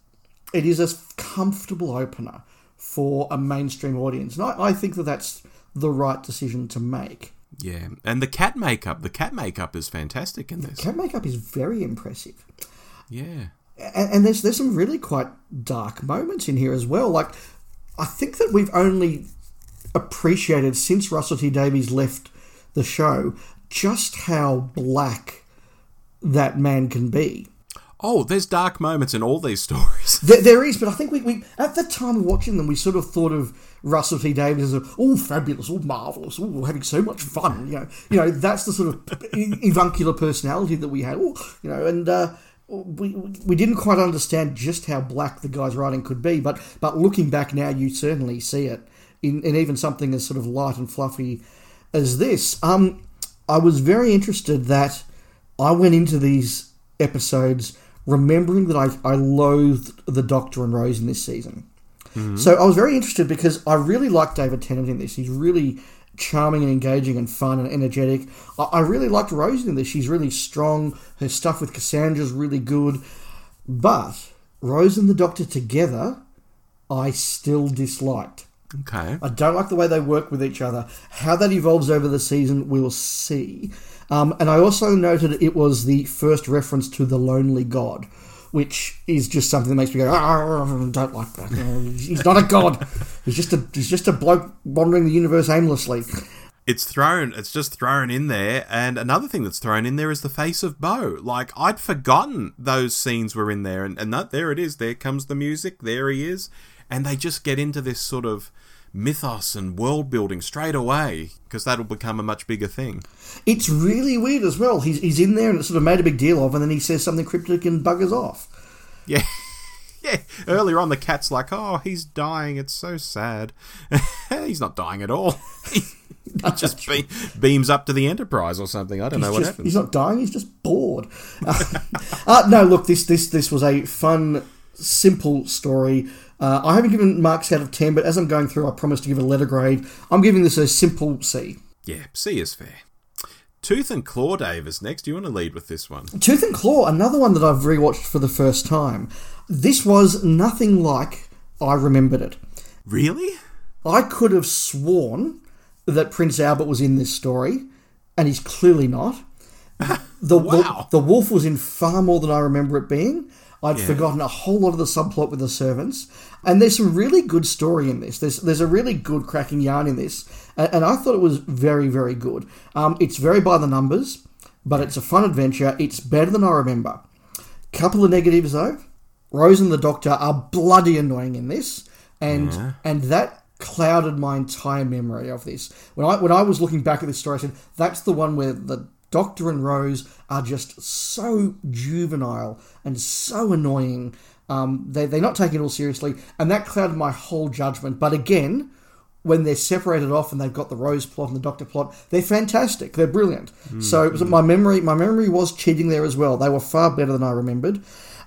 it is a comfortable opener for a mainstream audience, and I, I think that that's the right decision to make. Yeah, and the cat makeup, the cat makeup is fantastic in this. Cat makeup is very impressive. Yeah. and, and there's there's some really quite dark moments in here as well. Like I think that we've only appreciated since Russell T Davies left the show just how black that man can be. Oh, there's dark moments in all these stories. There, there is, but I think we, we at the time of watching them, we sort of thought of Russell T Davies as a, oh fabulous, all marvelous, all having so much fun. You know, you know that's the sort of avuncular personality that we had. Oh, you know, and uh, we we didn't quite understand just how black the guy's writing could be. But but looking back now, you certainly see it in, in even something as sort of light and fluffy as this. Um, I was very interested that I went into these episodes remembering that I, I loathed the Doctor and Rose in this season. So I was very interested because I really like David Tennant in this. He's really charming and engaging and fun and energetic. I, I really liked Rose in this. She's really strong. Her stuff with Cassandra's really good. But Rose and the Doctor together, I still disliked. Okay. I don't like the way they work with each other. How that evolves over the season, we'll see. Um, and I also noted it was the first reference to the Lonely God, which is just something that makes me go, "Ah, ah, ah, ah don't like that. He's not a god. He's just a he's just a bloke wandering the universe aimlessly. It's thrown. It's just thrown in there. And another thing that's thrown in there is the face of Bo. Like I'd forgotten those scenes were in there, and and that, there it is. There comes the music. There he is, and they just get into this sort of mythos and world building straight away because that'll become a much bigger thing. It's really weird as well. He's, he's in there and it's sort of made a big deal of, and then he says something cryptic and buggers off. Yeah. Yeah, earlier on the cat's like, "Oh, he's dying. It's so sad." he's not dying at all. he just be- beams up to the Enterprise or something. I don't know He's what just- happens. He's not dying. He's just bored. uh, no, look, this this this was a fun, simple story. Uh, I haven't given marks out of ten, but as I'm going through, I promise to give it a letter grade. I'm giving this a simple C. Yeah, C is fair. Tooth and Claw Dave is next. Do you want to lead with this one? Tooth and Claw, another one that I've rewatched for the first time. This was nothing like I remembered it. Really? I could have sworn that Prince Albert was in this story, and he's clearly not. The, Wow. the, the wolf was in far more than I remember it being. I'd forgotten a whole lot of the subplot with the servants, and there's some really good story in this. There's there's a really good cracking yarn in this, and, and I thought it was very very good. Um, it's very by the numbers, but it's a fun adventure. It's better than I remember. Couple of negatives though. Rose and the Doctor are bloody annoying in this, and and that clouded my entire memory of this. When I when I was looking back at this story, I said that's the one where the Doctor and Rose are just so juvenile and so annoying. Um, they they're not taking it all seriously, and that clouded my whole judgment. But again, when they're separated off and they've got the Rose plot and the Doctor plot, they're fantastic. They're brilliant. So it was- my memory, my memory was cheating there as well. They were far better than I remembered.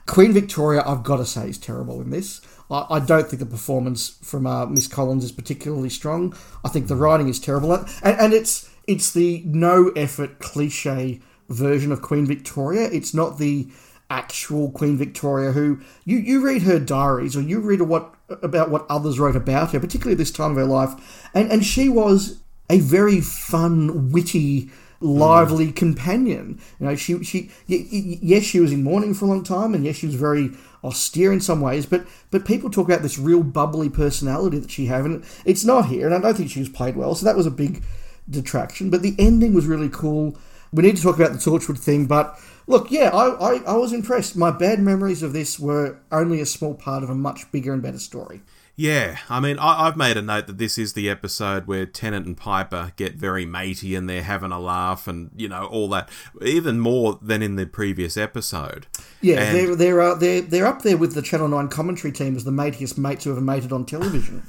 Queen Victoria, I've got to say, is terrible in this. I, I don't think the performance from uh, Miss Collins is particularly strong. I think the writing is terrible, and, and it's it's the no effort cliche version of Queen Victoria. It's not the actual Queen Victoria who you, you read her diaries or you read what about what others wrote about her, particularly at this time of her life, and and she was a very fun, witty, lively mm. companion. You know, she she y- y- yes, she was in mourning for a long time, and yes, she was very austere in some ways. But but people talk about this real bubbly personality that she had, and it's not here. And I don't think she was played well, so that was a big detraction. But the ending was really cool. We need to talk about the Torchwood thing, but look, yeah, I, I, I was impressed. My bad memories of this were only a small part of a much bigger and better story. Yeah, I mean, I, I've made a note that this is the episode where Tennant and Piper get very matey and they're having a laugh and, you know, all that, even more than in the previous episode. Yeah, And- they're they're, uh, they're they're up there with the Channel Nine commentary team as the matiest mates who ever mated on television.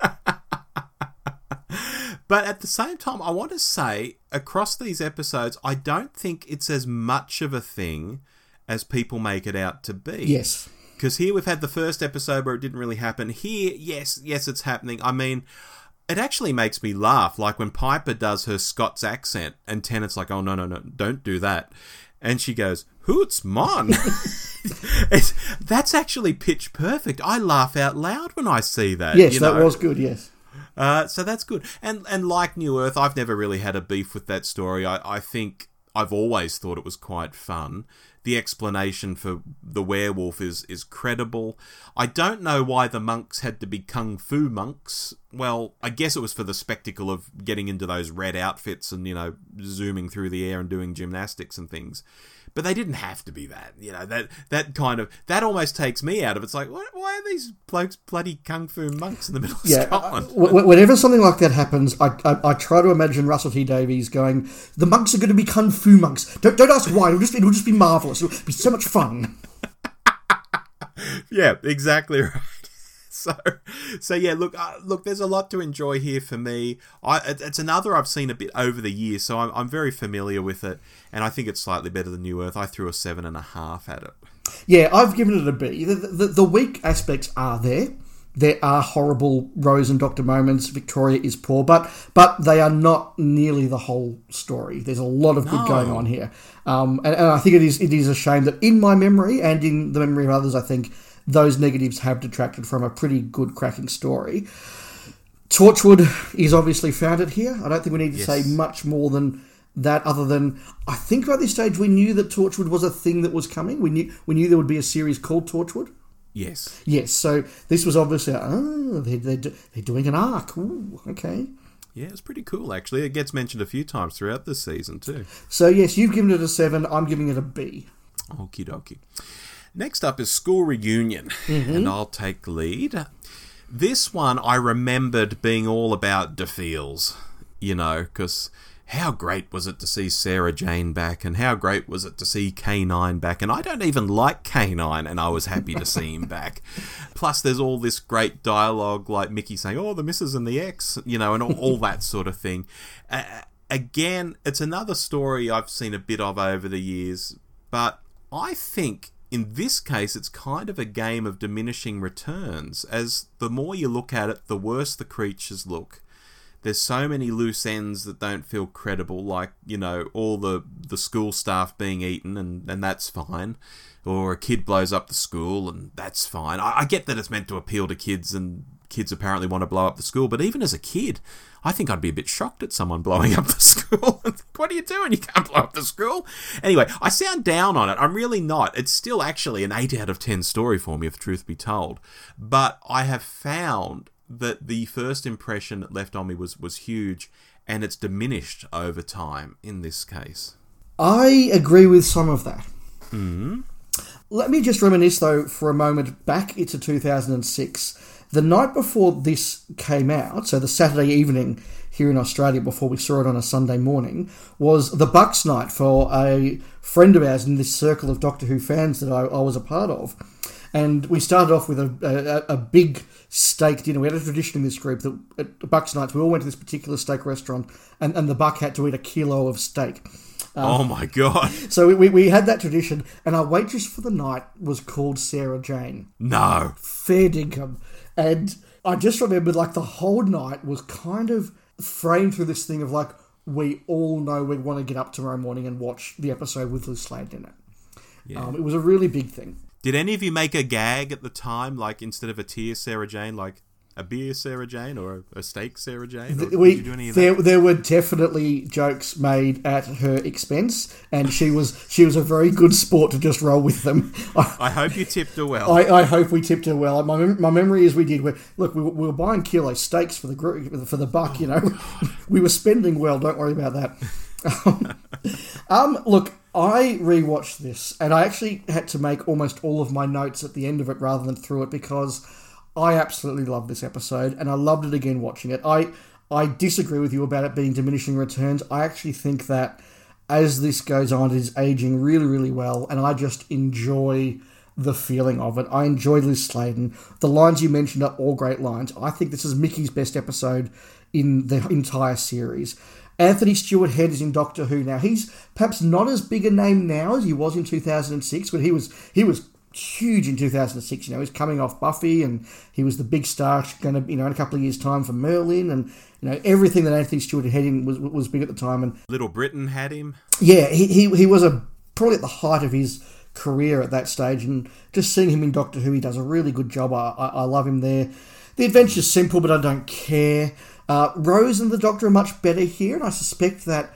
But at the same time, I want to say across these episodes, I don't think it's as much of a thing as people make it out to be. yes, Because here we've had the first episode where it didn't really happen. Here, yes, yes, it's happening. I mean, it actually makes me laugh. Like when Piper does her Scots accent, and Tennant's like, "Oh no, no, no, don't do that," and she goes, "Hoots, mon." that's actually pitch perfect. I laugh out loud when I see that. yes, that know? was good. Yes, Uh, so that's good. And and like New Earth, I've never really had a beef with that story. I, I think I've always thought it was quite fun. The explanation for the werewolf is is credible. I don't know why the monks had to be kung fu monks. Well, I guess it was for the spectacle of getting into those red outfits and you know zooming through the air and doing gymnastics and things. But they didn't have to be that. You know that that kind of that almost takes me out of it. It's like, why are these blokes bloody kung fu monks in the middle of yeah. Scotland? Uh, uh, w- w- whenever something like that happens, I, I I try to imagine Russell T Davies going, "The monks are going to be kung fu monks. Don't don't ask why. It'll just it'll just be marvelous. It'll be so much fun." Yeah, exactly right. So, so yeah, look, uh, look. There's a lot to enjoy here for me. I, it, it's another I've seen a bit over the years, so I'm, I'm very familiar with it, and I think it's slightly better than New Earth. I threw a seven and a half at it. Yeah, I've given it a B. The, the, the weak aspects are there. There are horrible Rose and Doctor moments. Victoria is poor, but but they are not nearly the whole story. There's a lot of good No. going on here, um, and, and I think it is it is a shame that in my memory and in the memory of others, I think those negatives have detracted from a pretty good cracking story. Torchwood is obviously founded here. I don't think we need to Yes. say much more than that, other than I think by this stage we knew that Torchwood was a thing that was coming. We knew we knew there would be a series called Torchwood. Yes. Yes, so this was obviously ah, oh they're, they're, they're doing an arc. Ooh, okay. Yeah, it's pretty cool actually. It gets mentioned a few times throughout this season too. So yes, you've given it a seven. I'm giving it a B. Okie dokie. Next up is School Reunion, and I'll take lead. This one I remembered being all about DeFeels, you know, because how great was it to see Sarah Jane back, and how great was it to see K9 back, and I don't even like K9, and I was happy to see him back. Plus, there's all this great dialogue, like Mickey saying, "Oh, the missus and the ex," you know, and all, all that sort of thing. Uh, again, it's another story I've seen a bit of over the years, but I think in this case it's kind of a game of diminishing returns. As the more you look at it, the worse the creatures look. There's so many loose ends that don't feel credible, like, you know, all the, the school staff being eaten, and, and that's fine. Or a kid blows up the school, and that's fine. I, I get that it's meant to appeal to kids, and kids apparently want to blow up the school, but even as a kid, I think I'd be a bit shocked at someone blowing up the school. what are you doing? You can't blow up the school. Anyway, I sound down on it. I'm really not. It's still actually an 8 out of 10 story for me, if truth be told. But I have found that the first impression it left on me was, was huge, and it's diminished over time in this case. I agree with some of that. Mm-hmm. Let me just reminisce, though, for a moment back into 2006. The night before this came out, so the Saturday evening here in Australia before we saw it on a Sunday morning, was the Bucks night for a friend of ours in this circle of Doctor Who fans that I, I was a part of. And we started off with a, a, a big steak dinner. We had a tradition in this group that at Bucks nights we all went to this particular steak restaurant, and, and the Buck had to eat a kilo of steak. Uh, oh my god. So we, we, we had that tradition, and our waitress for the night was called Sarah Jane. No. Fair dinkum. And I just remembered, like, the whole night was kind of framed through this thing of, like, we all know we want to get up tomorrow morning and watch the episode with Liz Sladen in it. Yeah. Um, it was a really big thing. Did any of you make a gag at the time, like instead of a tear Sarah Jane, like a beer Sarah Jane or a, a steak Sarah Jane? We, you do any of there, there were definitely jokes made at her expense, and she was she was a very good sport to just roll with them. I, I hope you tipped her well. I, I hope we tipped her well. My, my memory is we did. We, look, we, were- we were buying kilo steaks for the gr- for the buck. You know, we were spending well. Don't worry about that. Um, look, I rewatched this, and I actually had to make almost all of my notes at the end of it rather than through it because I absolutely love this episode, and I loved it again watching it. I I disagree with you about it being diminishing returns. I actually think that as this goes on, it is aging really, really well, and I just enjoy the feeling of it. I enjoy Liz Sladen. The lines you mentioned are all great lines. I think this is Mickey's best episode in the entire series. Anthony Stewart Head is in Doctor Who now. He's perhaps not as big a name now as he was in 2006, but he was he was huge in 2006. You know, he's coming off Buffy, and he was the big star. Going to you know in a couple of years' time for Merlin, and you know everything that Anthony Stewart Head in was was big at the time. And Little Britain had him. yeah, he, he, he was a probably at the height of his career at that stage, and just seeing him in Doctor Who, he does a really good job. I, I, I love him there. The adventure's simple, but I don't care. Uh, Rose and the Doctor are much better here, and I suspect that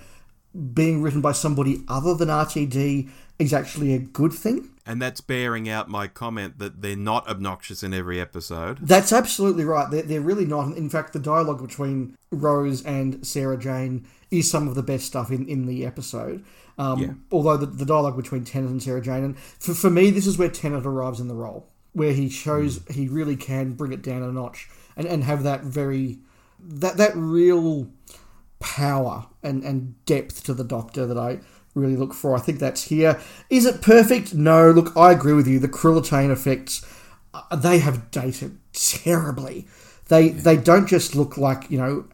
being written by somebody other than RTD is actually a good thing. And that's bearing out my comment that they're not obnoxious in every episode. That's absolutely right. They're, they're really not. In fact, the dialogue between Rose and Sarah Jane is some of the best stuff in, in the episode. Um, Yeah. Although the, the dialogue between Tennant and Sarah Jane, and for, for me, this is where Tennant arrives in the role, where he shows he really can bring it down a notch and, and have that very that that real power and, and depth to the Doctor that I really look for. I think that's here. Is it perfect? No. Look, I agree with you. The Krillitane effects, uh, they have dated terribly. They they don't just look like you know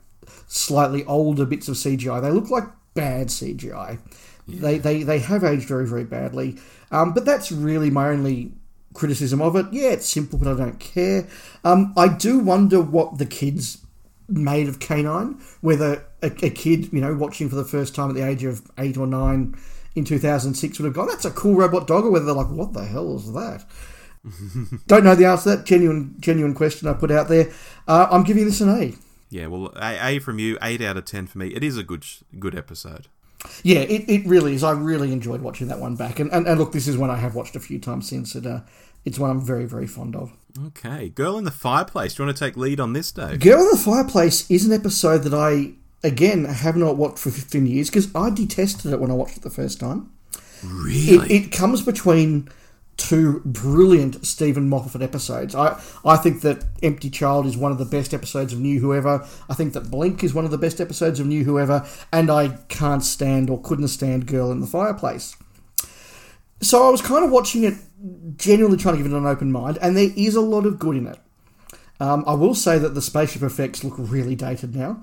slightly older bits of CGI. They look like bad CGI. They, they they have aged very very badly. Um, but that's really my only criticism of it. Yeah, it's simple, but I don't care. Um, I do wonder what the kids made of K9. Whether a, a kid you know watching for the first time at the age of eight or nine in 2006 would have gone, "That's a cool robot dog," or whether they're like, "What the hell is that?" Don't know the answer to that. Genuine, genuine question I put out there. Uh, I'm giving this an A. Yeah, well, a, a from you, eight out of ten for me. It is a good good episode. Yeah, it, it really is. I really enjoyed watching that one back. And, and, and look, this is one I have watched a few times since. It, uh, it's one I'm very, very fond of. Okay, Girl in the Fireplace. Do you want to take lead on this, Dave? Girl in the Fireplace is an episode that I, again, I have not watched for 15 years because I detested it when I watched it the first time. Really? It, it comes between two brilliant Steven Moffat episodes. I, I think that Empty Child is one of the best episodes of New Whoever. I think that Blink is one of the best episodes of New Whoever. And I can't stand or couldn't stand Girl in the Fireplace. So I was kind of watching it, genuinely trying to give it an open mind, and there is a lot of good in it. Um, I will say that the spaceship effects look really dated now.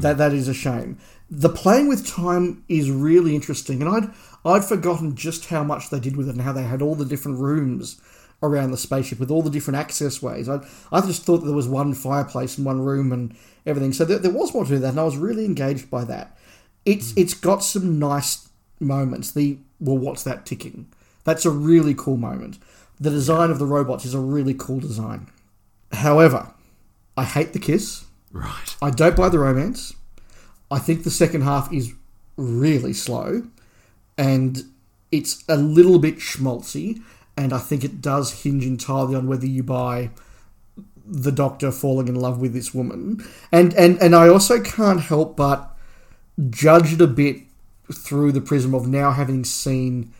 That that is a shame. The playing with time is really interesting, and I'd I'd forgotten just how much they did with it and how they had all the different rooms around the spaceship with all the different access ways. I I just thought that there was one fireplace and one room and everything. So there, there was more to that, and I was really engaged by that. It's it's got some nice moments. The well, what's that ticking? That's a really cool moment. The design of the robots is a really cool design. However, I hate the kiss. right. I don't buy the romance. I think the second half is really slow and it's a little bit schmaltzy. And I think it does hinge entirely on whether you buy the doctor falling in love with this woman. And, and, and I also can't help but judge it a bit through the prism of now having seen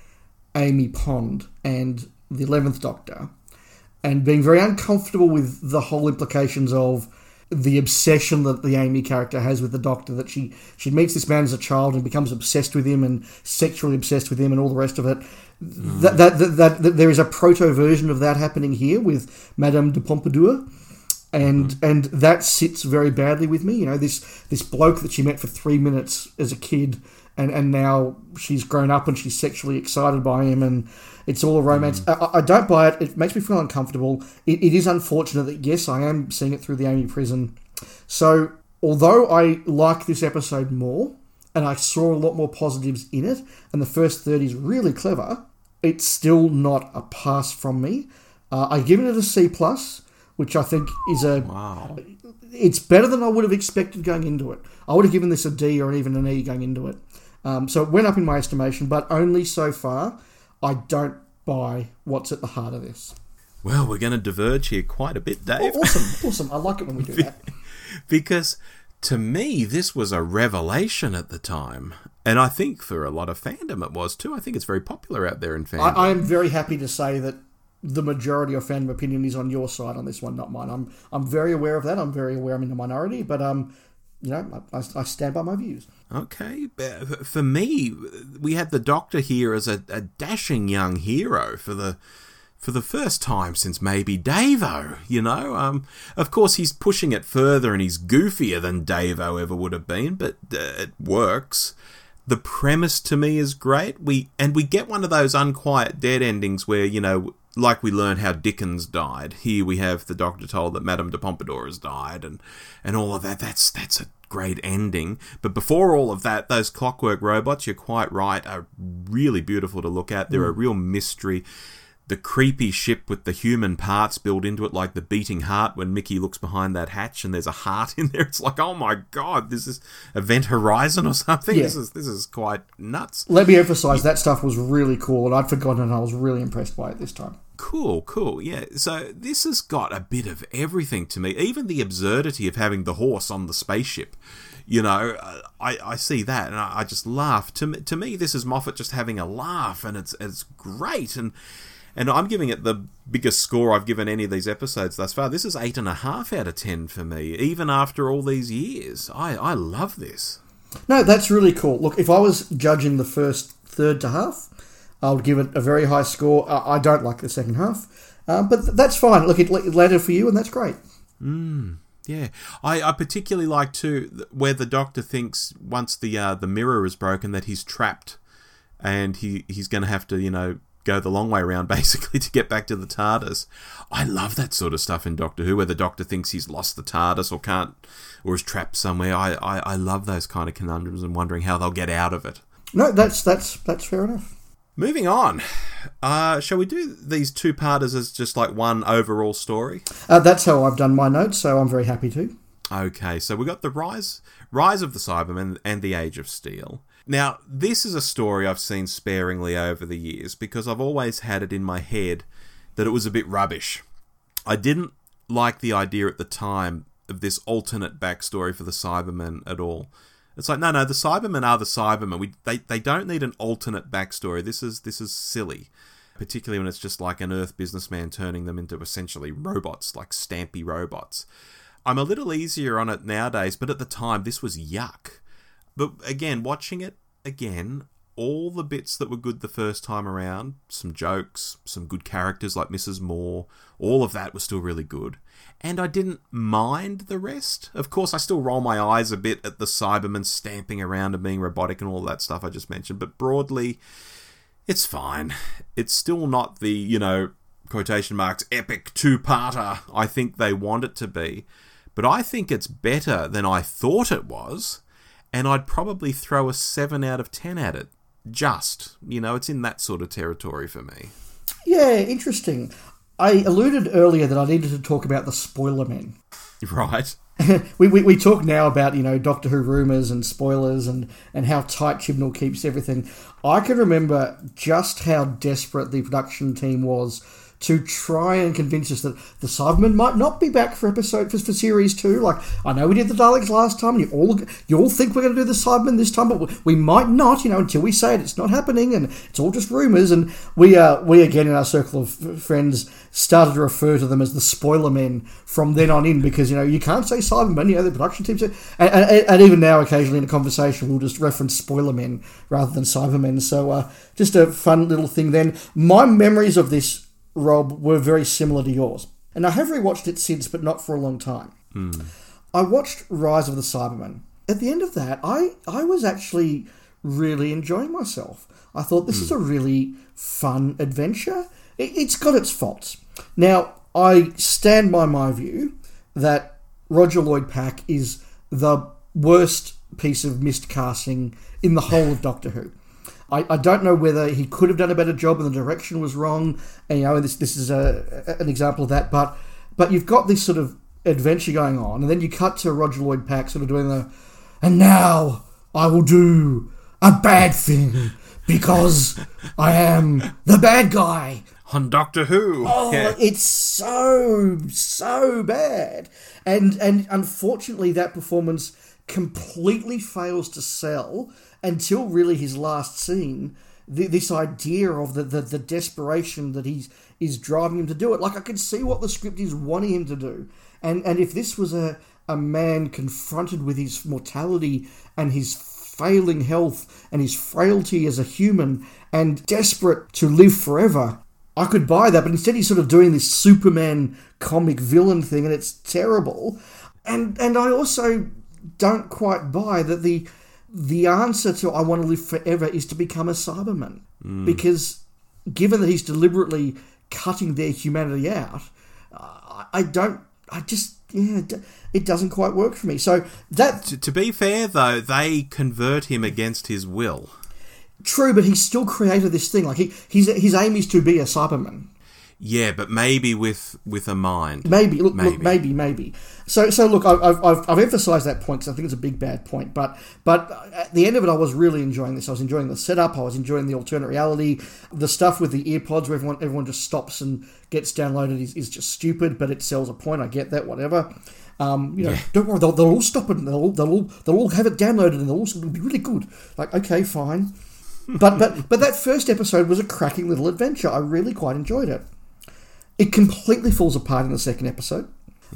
Amy Pond and the 11th Doctor and being very uncomfortable with the whole implications of the obsession that the Amy character has with the Doctor. That she she meets this man as a child and becomes obsessed with him and sexually obsessed with him and all the rest of it. Mm. That, that, that, that, that there is a proto version of that happening here with Madame de Pompadour. And mm-hmm. and that sits very badly with me. You know this this bloke that she met for three minutes as a kid, and, and now she's grown up and she's sexually excited by him, and it's all a romance. I, I don't buy it. It makes me feel uncomfortable. It, it is unfortunate that yes, I am seeing it through the Amy prison. So although I like this episode more, and I saw a lot more positives in it, and the first third is really clever, it's still not a pass from me. Uh, I given it a C plus, which I think is a Wow. it's better than I would have expected going into it. I would have given this a D or even an E going into it. Um, so it went up in my estimation, but only so far. I don't buy what's at the heart of this. Well, we're going to diverge here quite a bit, Dave. Awesome, awesome. I like it when we do that. because to me this was a revelation at the time and i think for a lot of fandom it was too i think it's very popular out there in fandom I, I am very happy to say that the majority of fandom opinion is on your side on this one, not mine. I'm I'm very aware of that. I'm very aware I'm in the minority, but um, you know, I, I stand by my views. Okay but for me we had the doctor here as a, a dashing young hero for the for the first time since maybe Davo, you know. Um, of course, he's pushing it further and he's goofier than Davo ever would have been, but uh, it works. The premise to me is great. We and we get one of those unquiet dead endings where you know, like we learn how Dickens died. Here we have the Doctor told that Madame de Pompadour has died, and and all of that. That's that's a great ending. But before all of that, those clockwork robots, you're quite right, are really beautiful to look at. They're a mm. real mystery the creepy ship with the human parts built into it, like the beating heart when Mickey looks behind that hatch and there's a heart in there. It's like, oh my god, this is Event Horizon or something. Yeah. This is this is quite nuts. Let me emphasize that stuff was really cool, and I'd forgotten, and I was really impressed by it this time. Cool, cool, yeah. So this has got a bit of everything to me. Even the absurdity of having the horse on the spaceship. You know, I, I see that and I, I just laugh. To me, to me, this is Moffat just having a laugh, and it's it's great. And and I'm giving it the biggest score I've given any of these episodes thus far. This is eight and a half out of ten for me, even after all these years. I I love this. No, that's really cool. Look, if I was judging the first third to half, I would give it a very high score. I I don't like the second half, Um, but th- that's fine. Look, it, it landed for you, and that's great. Yeah, I, I particularly like too where the Doctor thinks once the uh, the mirror is broken that he's trapped, and he he's going to have to you know go the long way around basically to get back to the TARDIS. I love that sort of stuff in Doctor Who where the Doctor thinks he's lost the TARDIS or can't or is trapped somewhere. I, I, I love those kind of conundrums and wondering how they'll get out of it. No, that's that's that's fair enough. Moving on, uh, shall we do these two parters as just like one overall story? Uh, that's how I've done my notes, so I'm very happy to. Okay, so we got the rise rise of the Cybermen and the Age of Steel. Now, this is a story I've seen sparingly over the years because I've always had it in my head that it was a bit rubbish. I didn't like the idea at the time of this alternate backstory for the Cybermen at all. It's like no, no, the Cybermen are the Cybermen. We they, they don't need an alternate backstory. This is this is silly, particularly when it's just like an Earth businessman turning them into essentially robots, like stampy robots. I'm a little easier on it nowadays, but at the time this was yuck. But again, watching it again, all the bits that were good the first time around, some jokes, some good characters like Mrs. Moore, all of that was still really good. And I didn't mind the rest. Of course, I still roll my eyes a bit at the Cybermen stamping around and being robotic and all that stuff I just mentioned, but broadly, it's fine. It's still not the, you know, quotation marks, epic two parter I think they want it to be. But I think it's better than I thought it was, and I'd probably throw a 7 out of 10 at it. Just. You know, it's in that sort of territory for me. Yeah, interesting. I alluded earlier that I needed to talk about the spoiler men. Right? we, we, we talk now about you know Doctor Who rumors and spoilers and and how tight Chibnall keeps everything. I can remember just how desperate the production team was to try and convince us that the Cybermen might not be back for episode for, for series two. Like I know we did the Daleks last time, and you all you all think we're going to do the Cybermen this time, but we- we might not. You know, until we say it, it's not happening, and it's all just rumors. And we uh, we again in our circle of friends started to refer to them as the spoiler men from then on in because you know you can't say Cybermen. You know the production team and, and, and even now occasionally in a conversation we'll just reference spoiler men rather than Cybermen. So uh, just a fun little thing. Then my memories of this Rob, were very similar to yours. And I have rewatched it since, but not for a long time. Hmm. I watched Rise of the Cybermen. At the end of that, I, I was actually really enjoying myself. I thought this is hmm. a really fun adventure. It, it's got its faults. Now, I stand by my view that Roger Lloyd Pack is the worst piece of miscasting in the whole of Doctor Who. I, I don't know whether he could have done a better job and the direction was wrong. And, you know, this this is a, an example of that. But but you've got this sort of adventure going on, and then you cut to Roger Lloyd Pack sort of doing the, and now I will do a bad thing because I am the bad guy. On Doctor Who. Oh, Yeah. it's so so bad, and and unfortunately, that performance completely fails to sell until really his last scene. th this idea of the, the the desperation that he's is driving him to do it. Like I can see what the script is wanting him to do, and and if this was a a man confronted with his mortality and his failing health and his frailty as a human and desperate to live forever, I could buy that. But instead, he's sort of doing this Superman comic villain thing, and it's terrible. And and I also don't quite buy that the the answer to I want to live forever is to become a Cyberman mm. because given that he's deliberately cutting their humanity out, I, I don't. I just yeah, it, it doesn't quite work for me. So that To, to be fair, though, they convert him against his will. true, but he's still created this thing. Like he, his his aim is to be a Cyberman. Yeah, but maybe with with a mind. Maybe look, Maybe. look, maybe, maybe. So, so look, I- I've, I've, I've emphasised that point because I think it's a big bad point. But, but at the end of it, I was really enjoying this. I was enjoying the setup. I was enjoying the alternate reality. The stuff with the earpods, where everyone, everyone just stops and gets downloaded, is, is just stupid. But it sells a point. I get that. Whatever. Um, you know, don't worry. They'll, they'll all stop it. And they'll, all- they'll all, they'll all have it downloaded, and they'll all it'll be really good. Like, okay, fine. But, but, but that first episode was a cracking little adventure. I really quite enjoyed it. It completely falls apart in the second episode.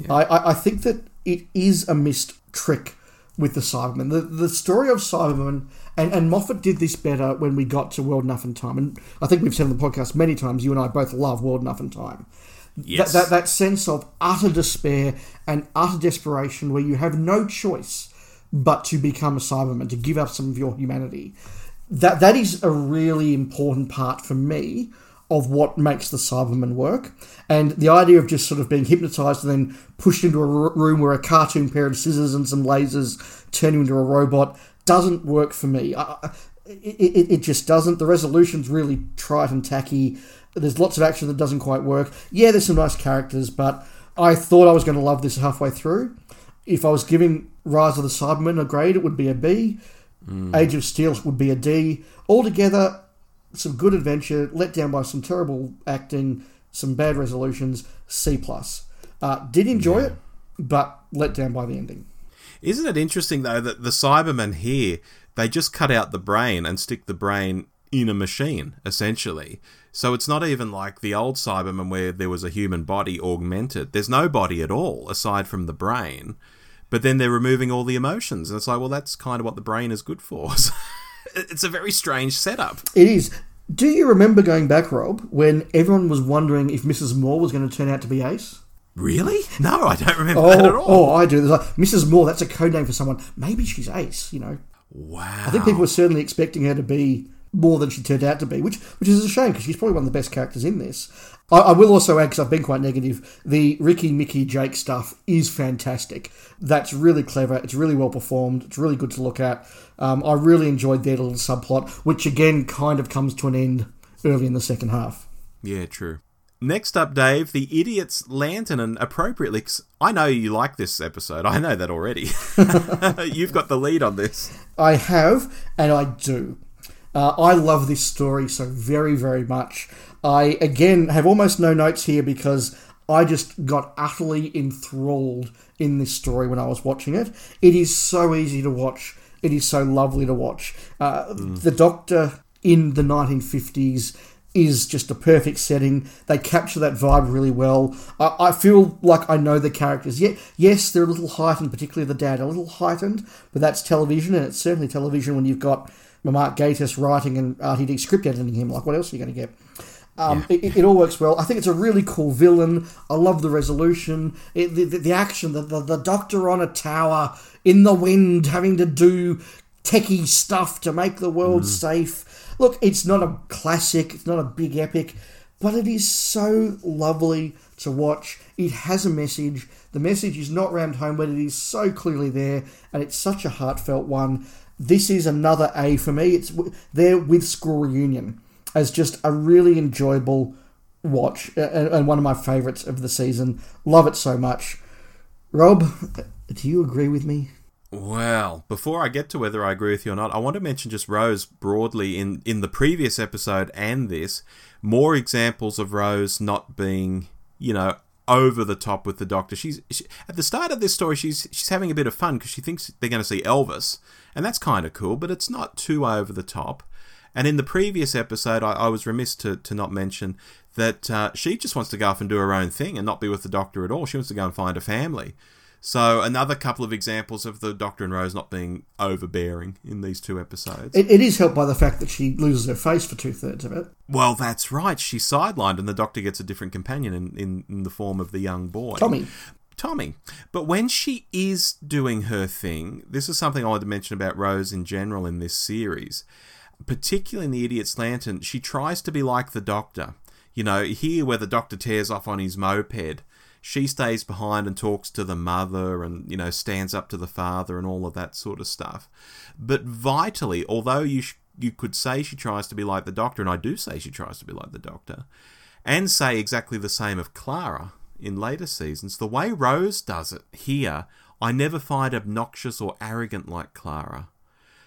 I, I, I think that it is a missed trick with the Cybermen. The, the story of Cybermen, and, and Moffat did this better when we got to World Enough and Time. And I think we've said on the podcast many times, you and I both love World Enough and Time. Yes. That, that, that sense of utter despair and utter desperation where you have no choice but to become a Cyberman, to give up some of your humanity. That That is a really important part for me of what makes the Cyberman work. And the idea of just sort of being hypnotized and then pushed into a r- room where a cartoon pair of scissors and some lasers turn you into a robot doesn't work for me. I, it, it, it just doesn't. The resolution's really trite and tacky. There's lots of action that doesn't quite work. Yeah, there's some nice characters, but I thought I was going to love this halfway through. If I was giving Rise of the Cybermen a grade, it would be a B. Mm. Age of Steel would be a D. Altogether, some good adventure, let down by some terrible acting, some bad resolutions, C plus. Uh, did enjoy it, but let down by the ending. Isn't it interesting though that the Cybermen here they just cut out the brain and stick the brain in a machine essentially. So it's not even like the old Cybermen where there was a human body augmented. There's no body at all aside from the brain. But then they're removing all the emotions, and it's like, well, that's kind of what the brain is good for. it's a very strange setup. It is. Do you remember going back, Rob, when everyone was wondering if Mrs. Moore was going to turn out to be Ace? Really? No, I don't remember that at Oh, all. oh, I do. There's like Mrs. Moore. That's a code name for someone. Maybe she's Ace. You know, Wow. I think people were certainly expecting her to be more than she turned out to be, which which is a shame because she's probably one of the best characters in this. I, I will also add, because I've been quite negative, the Ricky, Mickey, Jake stuff is fantastic. That's really clever. It's really well performed. It's really good to look at. Um, I really enjoyed their little subplot, which again kind of comes to an end early in the second half. Yeah, true. Next up, Dave, the idiot's lantern, and appropriately, 'cause I know you like this episode. I know that already. You've got the lead on this. I have, and I do. Uh, I love this story so very, very much. I, again, have almost no notes here because I just got utterly enthralled in this story when I was watching it. It is so easy to watch, it is so lovely to watch. Uh, The Doctor in the 1950s is just a perfect setting. They capture that vibe really well. I, I feel like I know the characters. Yeah, yes, they're a little heightened, particularly the dad, a little heightened, but that's television, and it's certainly television when you've got Mark Gatiss writing and RTD script editing him. Like, what else are you going to get? Um, it, it- it all works well. I think it's a really cool villain. I love the resolution, it, the, the, the action, the, the, the doctor on a tower in the wind having to do techie stuff to make the world safe. Look, it's not a classic, it's not a big epic, but it is so lovely to watch. It has a message. The message is not rammed home, but it is so clearly there, and it's such a heartfelt one. This is another A for me. It's there with School Reunion as just a really enjoyable watch and one of my favourites of the season. Love it so much. Rob, do you agree with me? Well, before I get to whether I agree with you or not, I want to mention just Rose broadly in, in the previous episode and this. More examples of Rose not being, you know, over the top with the Doctor. She's she, at the start of this story. She's she's having a bit of fun because she thinks they're going to see Elvis, and that's kind of cool. But it's not too over the top. And in the previous episode, I, I was remiss to, to not mention that uh, she just wants to go off and do her own thing and not be with the Doctor at all. She wants to go and find a family. So another couple of examples of the Doctor and Rose not being overbearing in these two episodes. It, it is helped by the fact that she loses her face for two thirds of it. well, that's right. She's sidelined, and the Doctor gets a different companion in, in, in the form of the young boy. Tommy. Tommy. But when she is doing her thing, this is something I wanted to mention about Rose in general in this series, particularly in The Idiot's Lantern, she tries to be like the Doctor. You know, here where the Doctor tears off on his moped, she stays behind and talks to the mother and, you know, stands up to the father and all of that sort of stuff. But vitally, although you, sh- you could say she tries to be like the Doctor, and I do say she tries to be like the Doctor, and say exactly the same of Clara in later seasons. The way Rose does it here, I never find obnoxious or arrogant like Clara.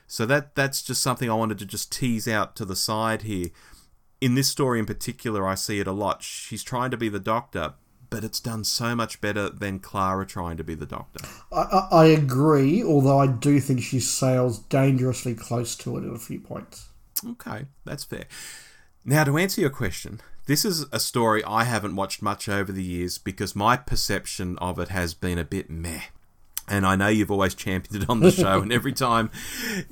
So that that's just something I wanted to just tease out to the side here. In this story in particular, I see it a lot. She's trying to be the doctor, but it's done so much better than Clara trying to be the doctor. I, I, I agree, although I do think she sails dangerously close to it at a few points. Okay, that's fair. Now, to answer your question, this is a story I haven't watched much over the years because my perception of it has been a bit meh. And I know you've always championed it on the show, and every time,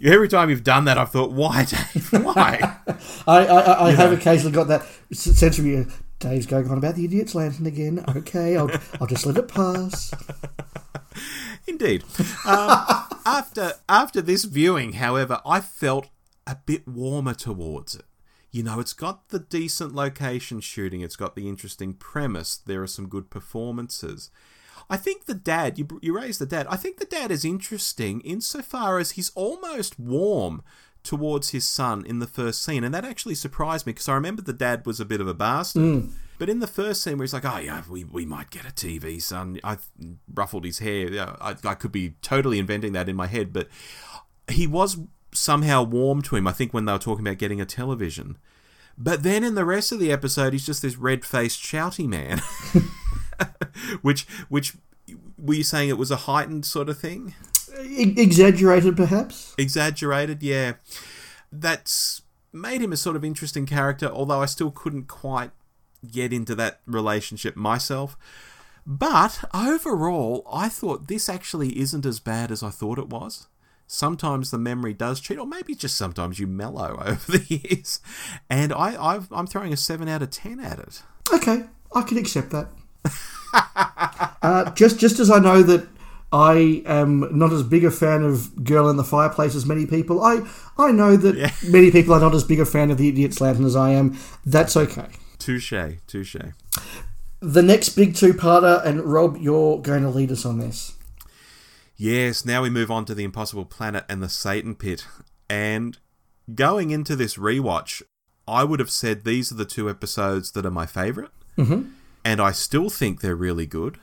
every time you've done that, I've thought, why, Dave? Why? I, I, I have occasionally got that sense from you. Dave's going on about the idiot's lantern again. Okay, I'll, I'll just let it pass. Indeed. Um, after after this viewing, however, I felt a bit warmer towards it. You know, it's got the decent location shooting, it's got the interesting premise, there are some good performances. I think the dad, you, you raised the dad, I think the dad is interesting insofar as he's almost warm towards his son in the first scene. And that actually surprised me because I remember the dad was a bit of a bastard. Mm. But in the first scene where he's like, oh, yeah, we, we might get a TV, son. I ruffled his hair. I, I could be totally inventing that in my head. But he was somehow warm to him, I think, when they were talking about getting a television. But then in the rest of the episode, he's just this red faced, shouty man. which, which, were you saying it was a heightened sort of thing? Exaggerated, perhaps? Exaggerated, yeah. That's made him a sort of interesting character, although I still couldn't quite get into that relationship myself. But overall, I thought this actually isn't as bad as I thought it was. Sometimes the memory does cheat, or maybe just sometimes you mellow over the years. And I, I've, I'm throwing a 7 out of 10 at it. Okay, I can accept that. uh, just just as I know that I am not as big a fan of Girl in the Fireplace as many people, I I know that Yeah. many people are not as big a fan of The Idiot's Lantern as I am. That's okay. Touche, touche. The next big two-parter, and Rob, you're going to lead us on this. Yes, now we move on to the Impossible Planet and the Satan Pit. And going into this rewatch, I would have said these are the two episodes that are my favourite. Mm-hmm. And I still think they're really good,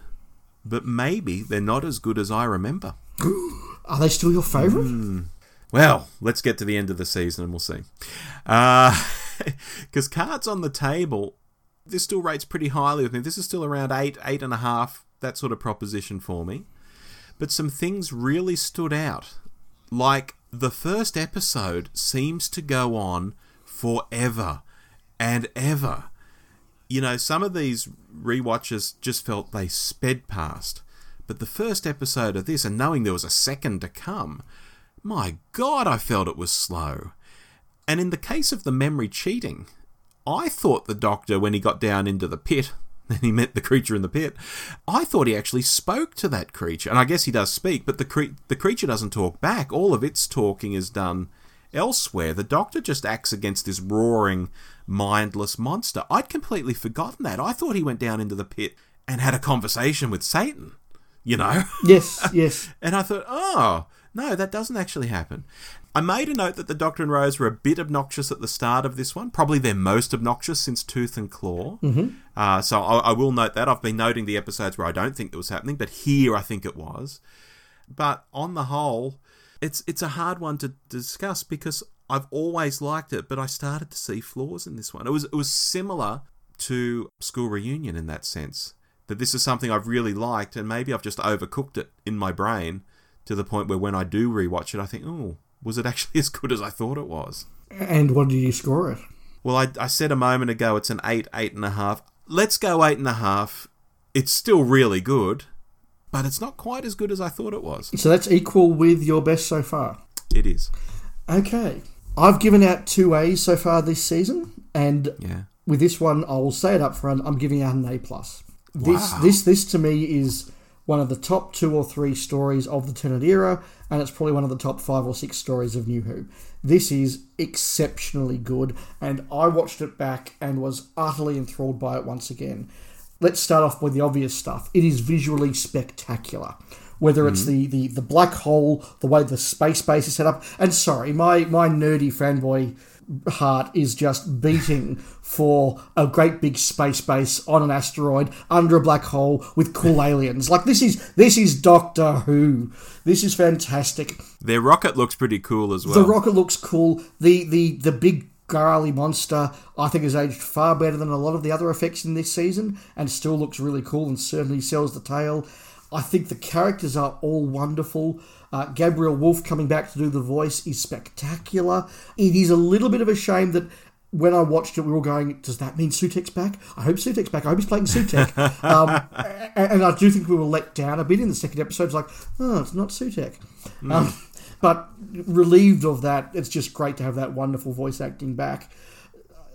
but maybe they're not as good as I remember. Are they still your favourite? Hmm. Well, let's get to the end of the season and we'll see. Because cards on the table, this still rates pretty highly with me. This is still around eight, eight and a half, that sort of proposition for me. But some things really stood out. Like the first episode seems to go on forever and ever. You know, some of these rewatches just felt they sped past. But the first episode of this, and knowing there was a second to come, my God, I felt it was slow. And in the case of the memory cheating, I thought the doctor, when he got down into the pit, and he met the creature in the pit, I thought he actually spoke to that creature. And I guess he does speak, but the, cre- the creature doesn't talk back. All of its talking is done elsewhere. The doctor just acts against this roaring, mindless monster. I'd completely forgotten that. I thought he went down into the pit and had a conversation with Satan, you know? Yes, yes. And I thought, oh, no, that doesn't actually happen. I made a note that the Doctor and Rose were a bit obnoxious at the start of this one. Probably their most obnoxious since Tooth and Claw. Mm-hmm. Uh, so I, I will note that. I've been noting the episodes where I don't think it was happening, but here I think it was. But on the whole, it's it's a hard one to discuss because I've always liked it, but I started to see flaws in this one. It was it was similar to School Reunion in that sense. That this is something I've really liked, and maybe I've just overcooked it in my brain to the point where when I do rewatch it, I think, oh, was it actually as good as I thought it was? And what did you score it? Well, I, I said a moment ago it's an eight, eight and a half. Let's go eight and a half. It's still really good, but it's not quite as good as I thought it was. So that's equal with your best so far. It is. Okay. I've given out two A's so far this season, and Yeah. with this one, I will say it up front. I'm giving out an A plus. This Wow. this this to me is one of the top two or three stories of the Tennant era, and it's probably one of the top five or six stories of New Who. This is exceptionally good, and I watched it back and was utterly enthralled by it once again. Let's start off with the obvious stuff. It is visually spectacular. Whether it's mm-hmm. the, the, the black hole, the way the space base is set up, and sorry, my, my nerdy fanboy heart is just beating for a great big space base on an asteroid under a black hole with cool aliens. Like this is this is Doctor Who. This is fantastic. Their rocket looks pretty cool as well. The rocket looks cool. The the the big garly monster I think has aged far better than a lot of the other effects in this season and still looks really cool and certainly sells the tale. I think the characters are all wonderful. Uh, Gabriel Woolf coming back to do the voice is spectacular. It is a little bit of a shame that when I watched it, we were all going, "Does that mean Sutekh's back? I hope Sutekh's back. I hope he's playing Sutekh." um, and, and I do think we were let down a bit in the second episode. It's like, "Oh, it's not Sutekh." Um, but relieved of that, it's just great to have that wonderful voice acting back.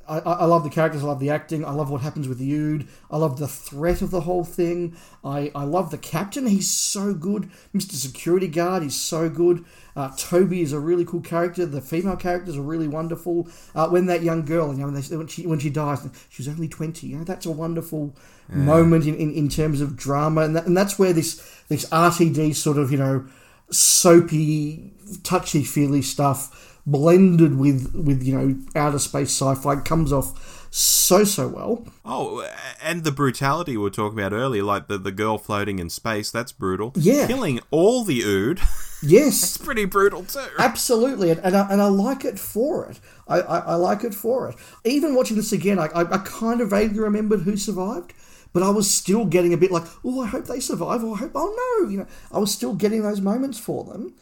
I, I love the characters, I love the acting, I love what happens with Ood, I love the threat of the whole thing. I, I love the captain, he's so good. Mr. Security Guard, he's so good. Uh, Toby is a really cool character. The female characters are really wonderful. Uh, when that young girl, you know, when, they, when she when she dies, she was only twenty. You know, that's a wonderful moment in, in, in terms of drama, and that, and that's where this this RTD sort of you know soapy, touchy feely stuff blended with with you know outer space sci-fi comes off so so well. Oh, and the brutality we were talking about earlier, like the, the girl floating in space, that's brutal. Yeah. Killing all the Ood, Yes, it's pretty brutal too. absolutely, and, and, I, and I like it for it. I, I, I like it for it. Even watching this again, I, I, I kind of vaguely remembered who survived, but I was still getting a bit like, oh, I hope they survive, or I hope, oh no, you know, I was still getting those moments for them.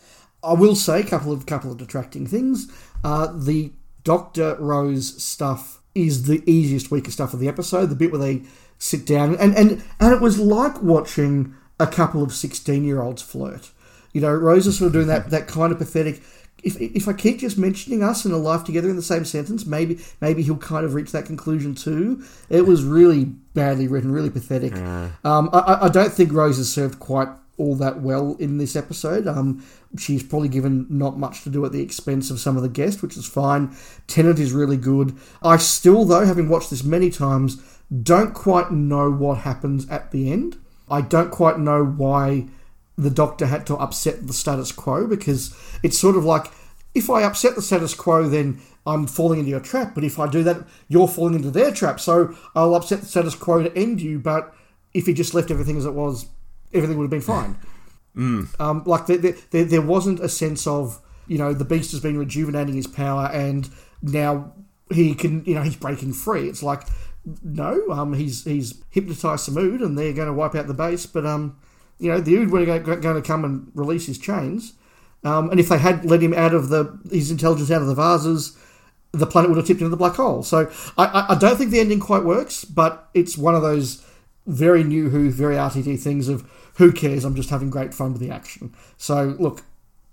I will say a couple of couple of detracting things. Uh, the Doctor Rose stuff is the easiest, weakest stuff of the episode. The bit where they sit down and and and it was like watching a couple of sixteen year olds flirt. You know, Rose is sort of doing that that kind of pathetic. If, if I keep just mentioning us and a life together in the same sentence, maybe maybe he'll kind of reach that conclusion too. It was really badly written, really pathetic. Um, I- I, I don't think Rose is served quite all that well in this episode. Um, she's probably given not much to do at the expense of some of the guests, which is fine. Tennant is really good. I still, though, having watched this many times, don't quite know what happens at the end. I don't quite know why the Doctor had to upset the status quo because it's sort of like if I upset the status quo, then I'm falling into your trap. But if I do that, you're falling into their trap. So I'll upset the status quo to end you. But if he just left everything as it was, everything would have been fine. Um, like there, there- there, wasn't a sense of you know the beast has been rejuvenating his power and now he can you know he's breaking free. It's like no, um, he's he's hypnotized Ood and they're going to wipe out the base, but um, you know the Ood were going to come and release his chains, um, and if they had let him out of the his intelligence out of the vases. The planet would have tipped into the black hole. So I, I, I don't think the ending quite works, but it's one of those very new Who, very RTD things of who cares? I'm just having great fun with the action. So look,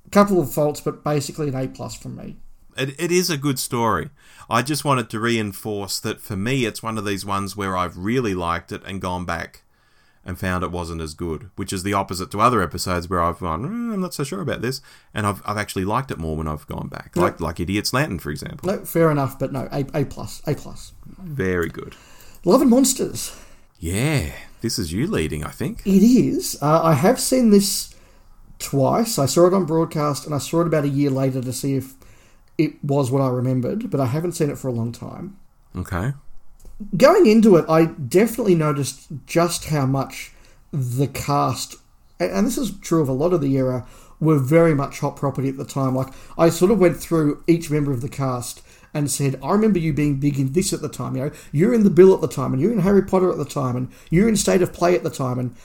a couple of faults, but basically an A plus from me. It, it is a good story. I just wanted to reinforce that for me, it's one of these ones where I've really liked it and gone back and found it wasn't as good, which is the opposite to other episodes where I've gone, "Mm, I'm not so sure about this, and I've, I've actually liked it more when I've gone back, like like Idiot's Lantern, for example. No, fair enough, but no, A, A plus, A plus. Very good. Love and Monsters. Yeah, this is you leading, I think. It is. Uh, I have seen this twice. I saw it on broadcast, and I saw it about a year later to see if it was what I remembered. But I haven't seen it for a long time. Okay. going into it, I definitely noticed just how much the cast, and and this is true of a lot of the era, were very much hot property at the time. Like, I sort of went through each member of the cast and said, I remember you being big in this at the time. You know, you're in The Bill at the time, and you're in Harry Potter at the time, and you're in State of Play at the time, and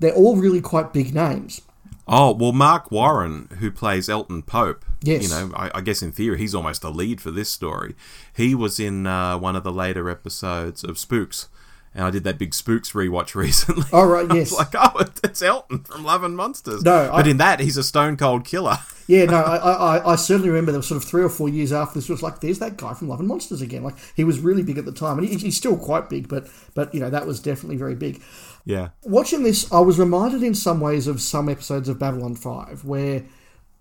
they're all really quite big names. Oh, well, Marc Warren, who plays Elton Pope, Yes. you know, I, I guess in theory he's almost the lead for this story. He was in uh, one of the later episodes of Spooks, and I did that big Spooks rewatch recently. Oh, right, yes. like, oh, it's Elton from Love and Monsters. No, but I- in that, he's a stone cold killer. Yeah, no, I, I, I certainly remember there was sort of three or four years after this was like, there's that guy from Love and Monsters again. Like he was really big at the time, and he, he's still quite big, but but you know that was definitely very big. Yeah. Watching this, I was reminded in some ways of some episodes of Babylon Five where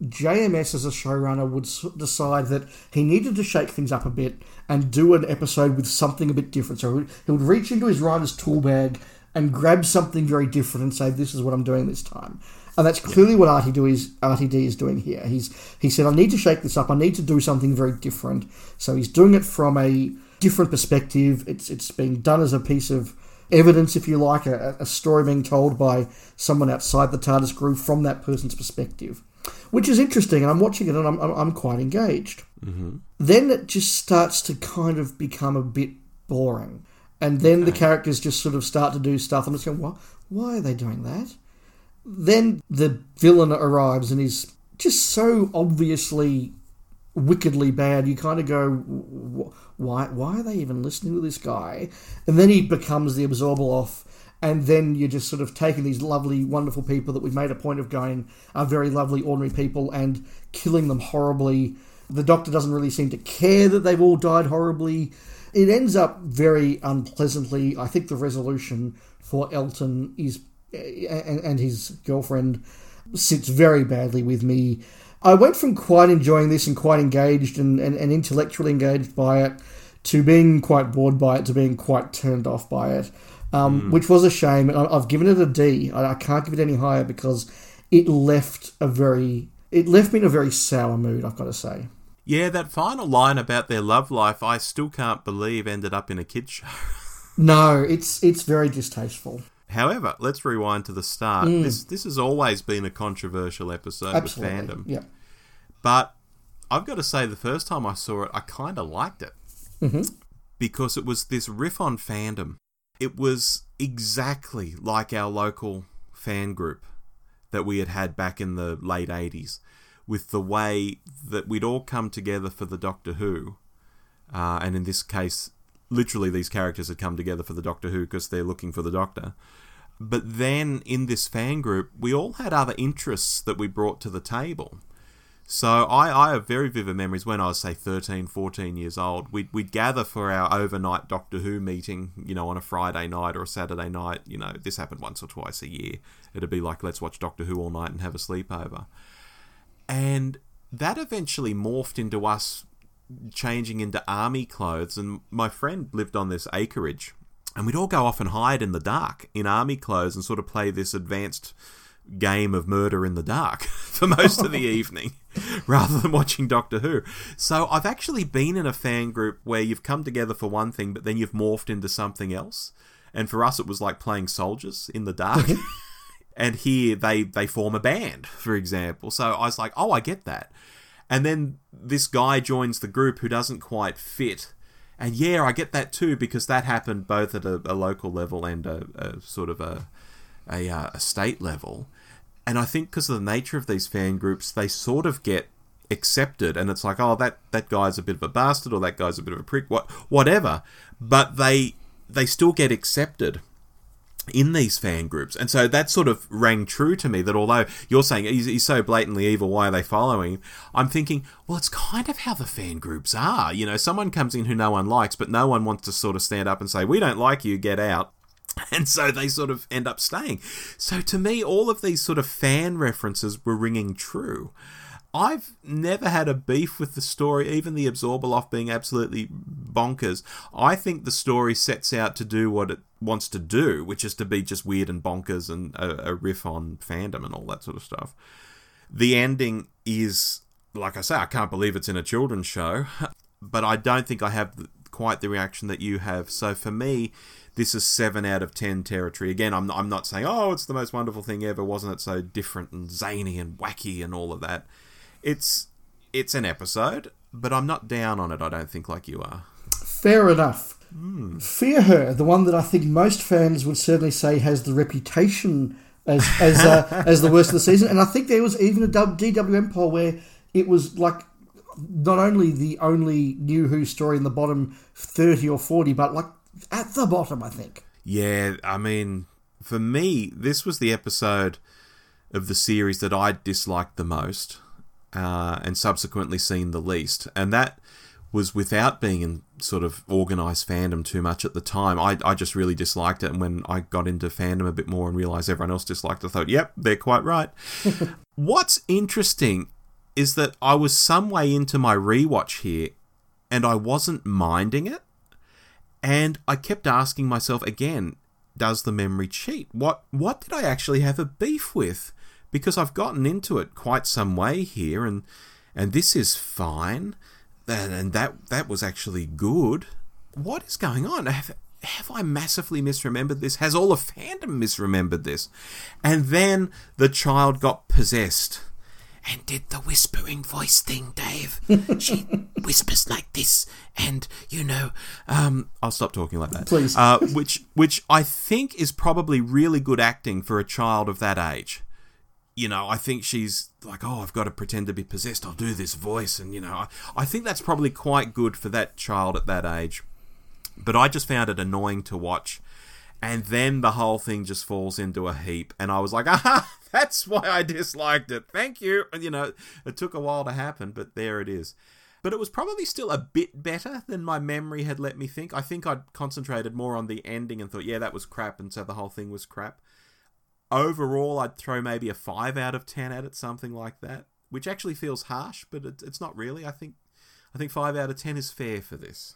JMS as a showrunner would decide that he needed to shake things up a bit and do an episode with something a bit different. So he would, reach into his writer's tool bag and grab something very different and say, "This is what I'm doing this time." And that's clearly what RTD is, RTD is doing here. He's he said, "I need to shake this up. I need to do something very different." So he's doing it from a different perspective. It's it's being done as a piece of evidence, if you like, a, a story being told by someone outside the TARDIS group from that person's perspective, which is interesting. And I'm watching it and I'm, I'm, I'm quite engaged. Mm-hmm. Then it just starts to kind of become a bit boring. And then the characters just sort of start to do stuff. I'm just going, why, why are they doing that? Then the villain arrives and he's just so obviously wickedly bad. You kind of go, why? Why are they even listening to this guy? And then he becomes the Absorbaloff, and then you're just sort of taking these lovely, wonderful people that we've made a point of going are very lovely, ordinary people, and killing them horribly. The Doctor doesn't really seem to care that they've all died horribly. it ends up very unpleasantly. I think the resolution for Elton is and, his girlfriend sits very badly with me. I went from quite enjoying this and quite engaged and, and, and intellectually engaged by it to being quite bored by it to being quite turned off by it, um, mm. which was a shame. And I've given it a D. I can't give it any higher because it left a very it left me in a very sour mood. I've got to say. Yeah, that final line about their love life, I still can't believe ended up in a kids show. No, it's it's very distasteful. However, let's rewind to the start. Mm. This this has always been a controversial episode Absolutely. with fandom. Yeah. But I've got to say, the first time I saw it, I kind of liked it mm-hmm. because it was this riff on fandom. It was exactly like our local fan group that we had had back in the late 80s, with the way that we'd all come together for the Doctor Who. Uh, and in this case, literally, these characters had come together for the Doctor Who because they're looking for the Doctor. But then in this fan group, we all had other interests that we brought to the table. So I, I have very vivid memories when I was, say, 13, 14 years old. We'd, we'd gather for our overnight Doctor Who meeting, you know, on a Friday night or a Saturday night. You know, this happened once or twice a year. It'd be like, let's watch Doctor Who all night and have a sleepover. And that eventually morphed into us changing into army clothes. And my friend lived on this acreage. And we'd all go off and hide in the dark in army clothes and sort of play this advanced game of murder in the dark for most of the evening rather than watching Doctor Who. So I've actually been in a fan group where you've come together for one thing, but then you've morphed into something else. And for us, it was like playing soldiers in the dark. and here they, they form a band, for example. So I was like, oh, I get that. And then this guy joins the group who doesn't quite fit. And yeah, I get that too because that happened both at a, a local level and a, a sort of a, a, uh, a state level. And I think because of the nature of these fan groups, they sort of get accepted, and it's like, oh, that that guy's a bit of a bastard, or that guy's a bit of a prick, what, whatever. But they they still get accepted in these fan groups, and so that sort of rang true to me. That although you're saying he's, he's so blatantly evil, why are they following him? I'm thinking, well, it's kind of how the fan groups are. You know, someone comes in who no one likes, but no one wants to sort of stand up and say, we don't like you, get out. And so they sort of end up staying. So to me, all of these sort of fan references were ringing true. I've never had a beef with the story, even the Absorbaloff being absolutely bonkers. I think the story sets out to do what it wants to do, which is to be just weird and bonkers and a, a riff on fandom and all that sort of stuff. The ending is, like I say, I can't believe it's in a children's show, but I don't think I have quite the reaction that you have. So for me, this is seven out of ten territory. Again, I'm I'm not saying oh it's the most wonderful thing ever. Wasn't it so different and zany and wacky and all of that? It's it's an episode, but I'm not down on it. I don't think like you are. Fair enough. Fear Her, the one that I think most fans would certainly say has the reputation as as uh, as the worst of the season, and I think there was even a DWM poll where it was like not only the only New Who story in the bottom thirty or forty, but like at the bottom, I think. Yeah, I mean, for me, this was the episode of the series that I disliked the most, uh, and subsequently seen the least, and that was without being in sort of organized fandom too much at the time. I, I just really disliked it, and when I got into fandom a bit more and realized everyone else disliked it, I thought, yep, they're quite right. What's interesting is that I was some way into my rewatch here, and I wasn't minding it. And I kept asking myself again, does the memory cheat? What what did I actually have a beef with? Because I've gotten into it quite some way here and and this is fine. And, and that that was actually good. What is going on? Have, have I massively misremembered this? Has all of fandom misremembered this? And then the child got possessed and did the whispering voice thing, Dave. she whispers like this, and you know, um, I'll stop talking like that, Please. Uh, which, which I think is probably really good acting for a child of that age. You know, I think she's like, oh, I've got to pretend to be possessed. I'll do this voice, and you know, I, I think that's probably quite good for that child at that age. But I just found it annoying to watch. And then the whole thing just falls into a heap. And I was like, ah, that's why I disliked it. Thank you. And, you know, it took a while to happen, but there it is. but it was probably still a bit better than my memory had let me think. I think I'd concentrated more on the ending and thought, yeah, that was crap, and so the whole thing was crap. Overall, I'd throw maybe a 5 out of 10 at it, something like that, which actually feels harsh, but it, it's not really. I think I think 5 out of 10 is fair for this.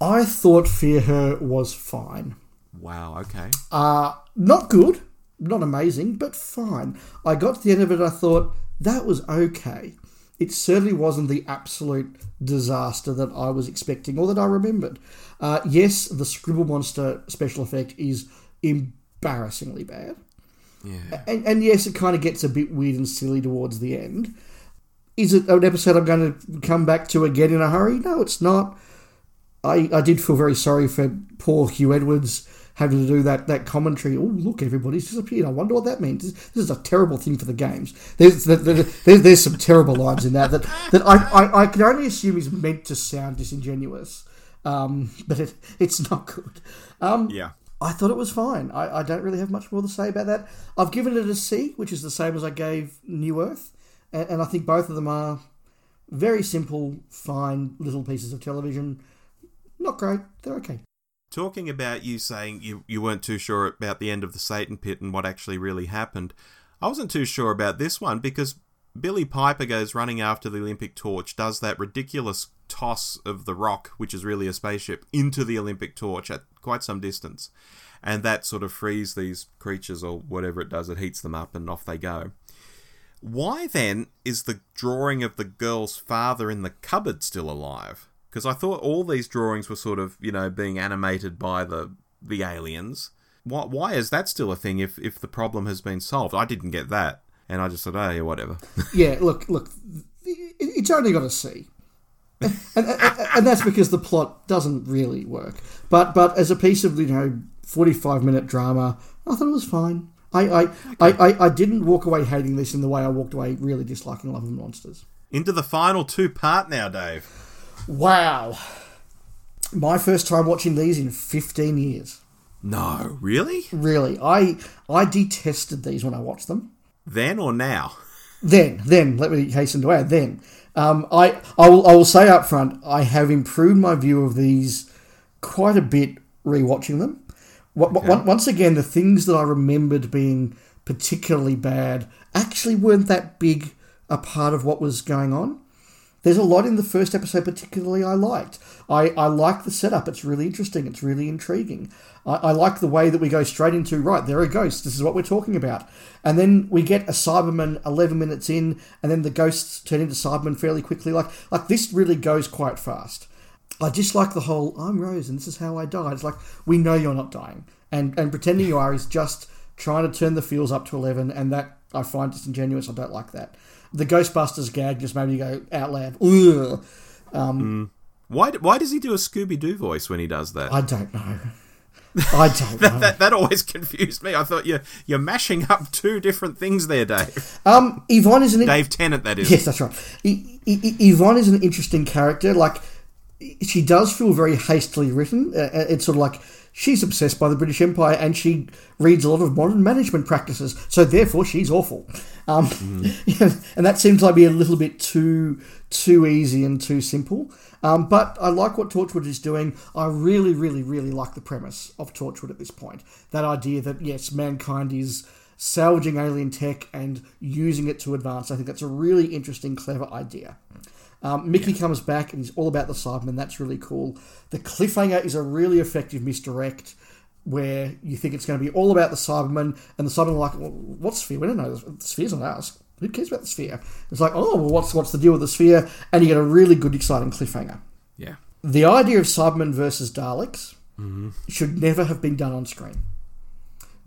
I thought Fear Her was fine. Wow, okay. Uh, not good, not amazing, but fine. I got to the end of it, I thought, that was okay. It certainly wasn't the absolute disaster that I was expecting or that I remembered. Uh, yes, the Scribble Monster special effect is embarrassingly bad. Yeah. And, and yes, it kind of gets a bit weird and silly towards the end. Is it an episode I'm going to come back to again in a hurry? No, it's not. I, I did feel very sorry for poor Huw Edwards having to do that, that commentary. Oh, look, everybody's disappeared. I wonder what that means. This, this is a terrible thing for the games. There's, there's, there's some terrible lines in that that, that I, I, I can only assume is meant to sound disingenuous, um, but it, it's not good. Um, Yeah. I thought it was fine. I, I don't really have much more to say about that. I've given it a C, which is the same as I gave New Earth, and, and I think both of them are very simple, fine little pieces of television. Not great. They're okay. Talking about you saying you, you weren't too sure about the end of the Satan pit and what actually really happened, I wasn't too sure about this one because Billie Piper goes running after the Olympic torch, does that ridiculous toss of the rock, which is really a spaceship, into the Olympic torch at quite some distance. And that sort of frees these creatures or whatever it does, it heats them up and off they go. Why then is the drawing of the girl's father in the cupboard still alive? Because I thought all these drawings were sort of, you know, being animated by the the aliens. Why, why is that still a thing if, if the problem has been solved? I didn't get that. And I just said, oh, yeah, whatever. Yeah, look, look, it's only got a C. and, and, and that's because the plot doesn't really work. But but as a piece of you know forty five minute drama, I thought it was fine. I I, I, I I didn't walk away hating this in the way I walked away really disliking Love and Monsters. Into the final two part now, Dave. Wow, my first time watching these in fifteen years. No, really? Really, I I detested these when I watched them. Then or now? Then, then, let me hasten to add. Then, um, I, I will, I will say up front, I have improved my view of these quite a bit rewatching them. Wa- wa- Okay. Once again, the things that I remembered being particularly bad actually weren't that big a part of what was going on. There's a lot in the first episode, particularly I liked. I, I like the setup. It's really interesting. It's really intriguing. I, I like the way that we go straight into right. There are ghosts. This is what we're talking about, and then we get a Cyberman 11 minutes in, and then the ghosts turn into Cybermen fairly quickly. Like like this really goes quite fast. I just like the whole I'm Rose and this is how I died. It's like we know you're not dying, and and pretending you are is just trying to turn the feels up to 11, and that I find disingenuous. I don't like that. The Ghostbusters gag just made me go out loud. Ugh. Why, why does he do a Scooby Doo voice when he does that? I don't know. I don't know. that, that always confused me. I thought you're, you're mashing up two different things there, Dave. Um, Yvonne is an Dave Tennant, that is. yes, that's right. Y- y- y- Yvonne is an interesting character. Like she does feel very hastily written. Uh, uh, it's sort of like she's obsessed by the British Empire and she reads a lot of modern management practices. So therefore, she's awful. Um, and that seems like be a little bit too too easy and too simple. Um, but I like what Torchwood is doing. I really, really, really like the premise of Torchwood at this point. That idea that yes, mankind is salvaging alien tech and using it to advance. I think that's a really interesting, clever idea. Um, Mickey comes back and he's all about the Cybermen. That's really cool. The cliffhanger is a really effective misdirect where you think it's going to be all about the Cybermen, and the Cybermen are like, well, "What sphere? We don't know. The sphere's not ours. Who cares about the sphere?" It's like, "Oh, well, what's what's the deal with the sphere?" And you get a really good, exciting cliffhanger. Yeah. The idea of Cybermen versus Daleks should never have been done on screen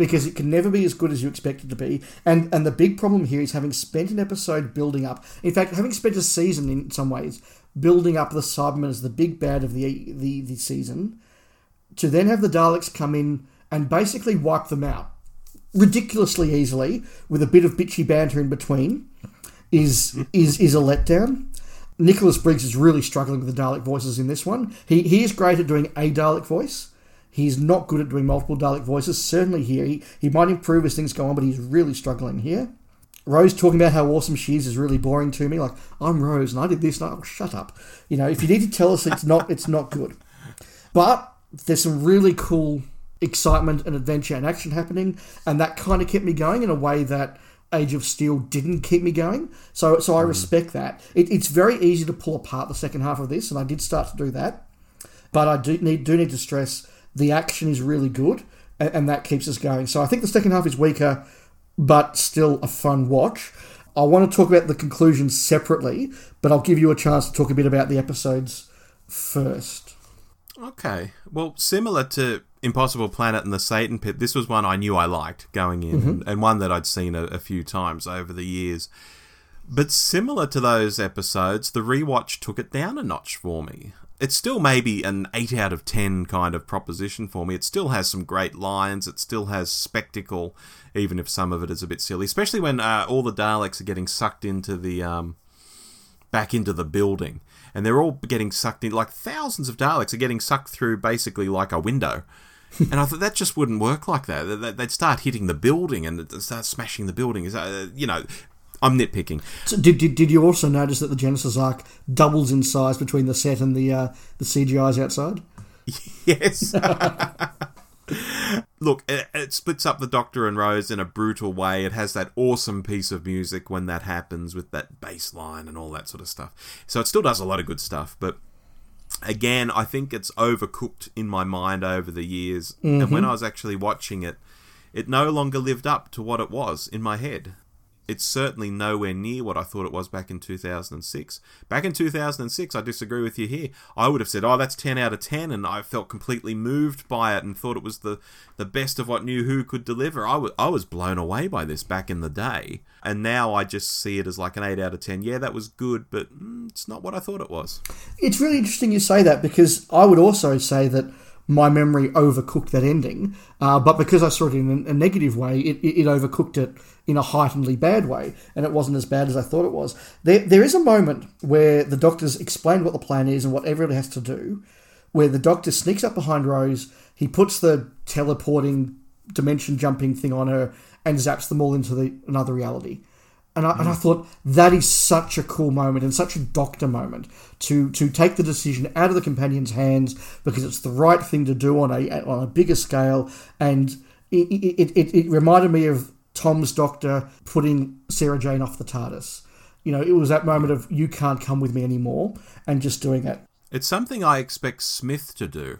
because it can never be as good as you expect it to be. And and the big problem here is having spent an episode building up. In fact, having spent a season in some ways building up the Cybermen as the big bad of the the, the season, to then have the Daleks come in and basically wipe them out ridiculously easily with a bit of bitchy banter in between is is is a letdown. Nicholas Briggs is really struggling with the Dalek voices in this one. He he is great at doing a Dalek voice. He's not good at doing multiple Dalek voices. Certainly here, he, he might improve as things go on, but he's really struggling here. Rose talking about how awesome she is is really boring to me. Like I'm Rose and I did this. And I, oh, shut up. You know, if you need to tell us it's not, it's not good. But there's some really cool excitement and adventure and action happening, and that kind of kept me going in a way that Age of Steel didn't keep me going. So, so I hmm. respect that. It, it's very easy to pull apart the second half of this, and I did start to do that. But I do need do need to stress the action is really good, and, and that keeps us going. So I think the second half is weaker, but still a fun watch. I want to talk about the conclusions separately, but I'll give you a chance to talk a bit about the episodes first. Okay. Well, similar to Impossible Planet and the Satan Pit, this was one I knew I liked going in, and, and one that I'd seen a, a few times over the years. But similar to those episodes, the rewatch took it down a notch for me. It's still maybe an 8 out of 10 kind of proposition for me. It still has some great lines, it still has spectacle, even if some of it is a bit silly, especially when uh, all the Daleks are getting sucked into the. Um, back into the building. And they're all getting sucked in, like thousands of Daleks are getting sucked through basically like a window. and I thought that just wouldn't work like that. They- They'd start hitting the building and start smashing the building. You know, I'm nitpicking. So did, did, did you also notice that the Genesis Ark doubles in size between the set and the uh, the CGI's outside? Yes. Look, it, it splits up the Doctor and Rose in a brutal way. It has that awesome piece of music when that happens with that bass line and all that sort of stuff. So it still does a lot of good stuff, but again, I think it's overcooked in my mind over the years. And when I was actually watching it, it no longer lived up to what it was in my head. It's certainly nowhere near what I thought it was back in 2006. Back in 2006, I disagree with you here. I would have said, "Oh, that's 10 out of 10," and I felt completely moved by it and thought it was the the best of what New Who could deliver. I was I was blown away by this back in the day, and now I just see it as like an 8 out of 10. Yeah, that was good, but mm, it's not what I thought it was. It's really interesting you say that because I would also say that my memory overcooked that ending, uh, but because I saw it in a, negative way, it, it overcooked it in a heightenedly bad way, and it wasn't as bad as I thought it was. There, there is a moment where the doctors explain what the plan is and what everybody has to do, where the doctor sneaks up behind Rose, he puts the teleporting dimension jumping thing on her, and zaps them all into the another reality. And I, and I mm. thought that is such a cool moment and such a doctor moment to to take the decision out of the companion's hands because it's the right thing to do on a on a bigger scale. And it, it, it, it reminded me of Tom's doctor putting Sarah Jane off the TARDIS. You know, it was that moment of you can't come with me anymore, and just doing it. It's something I expect Smith to do.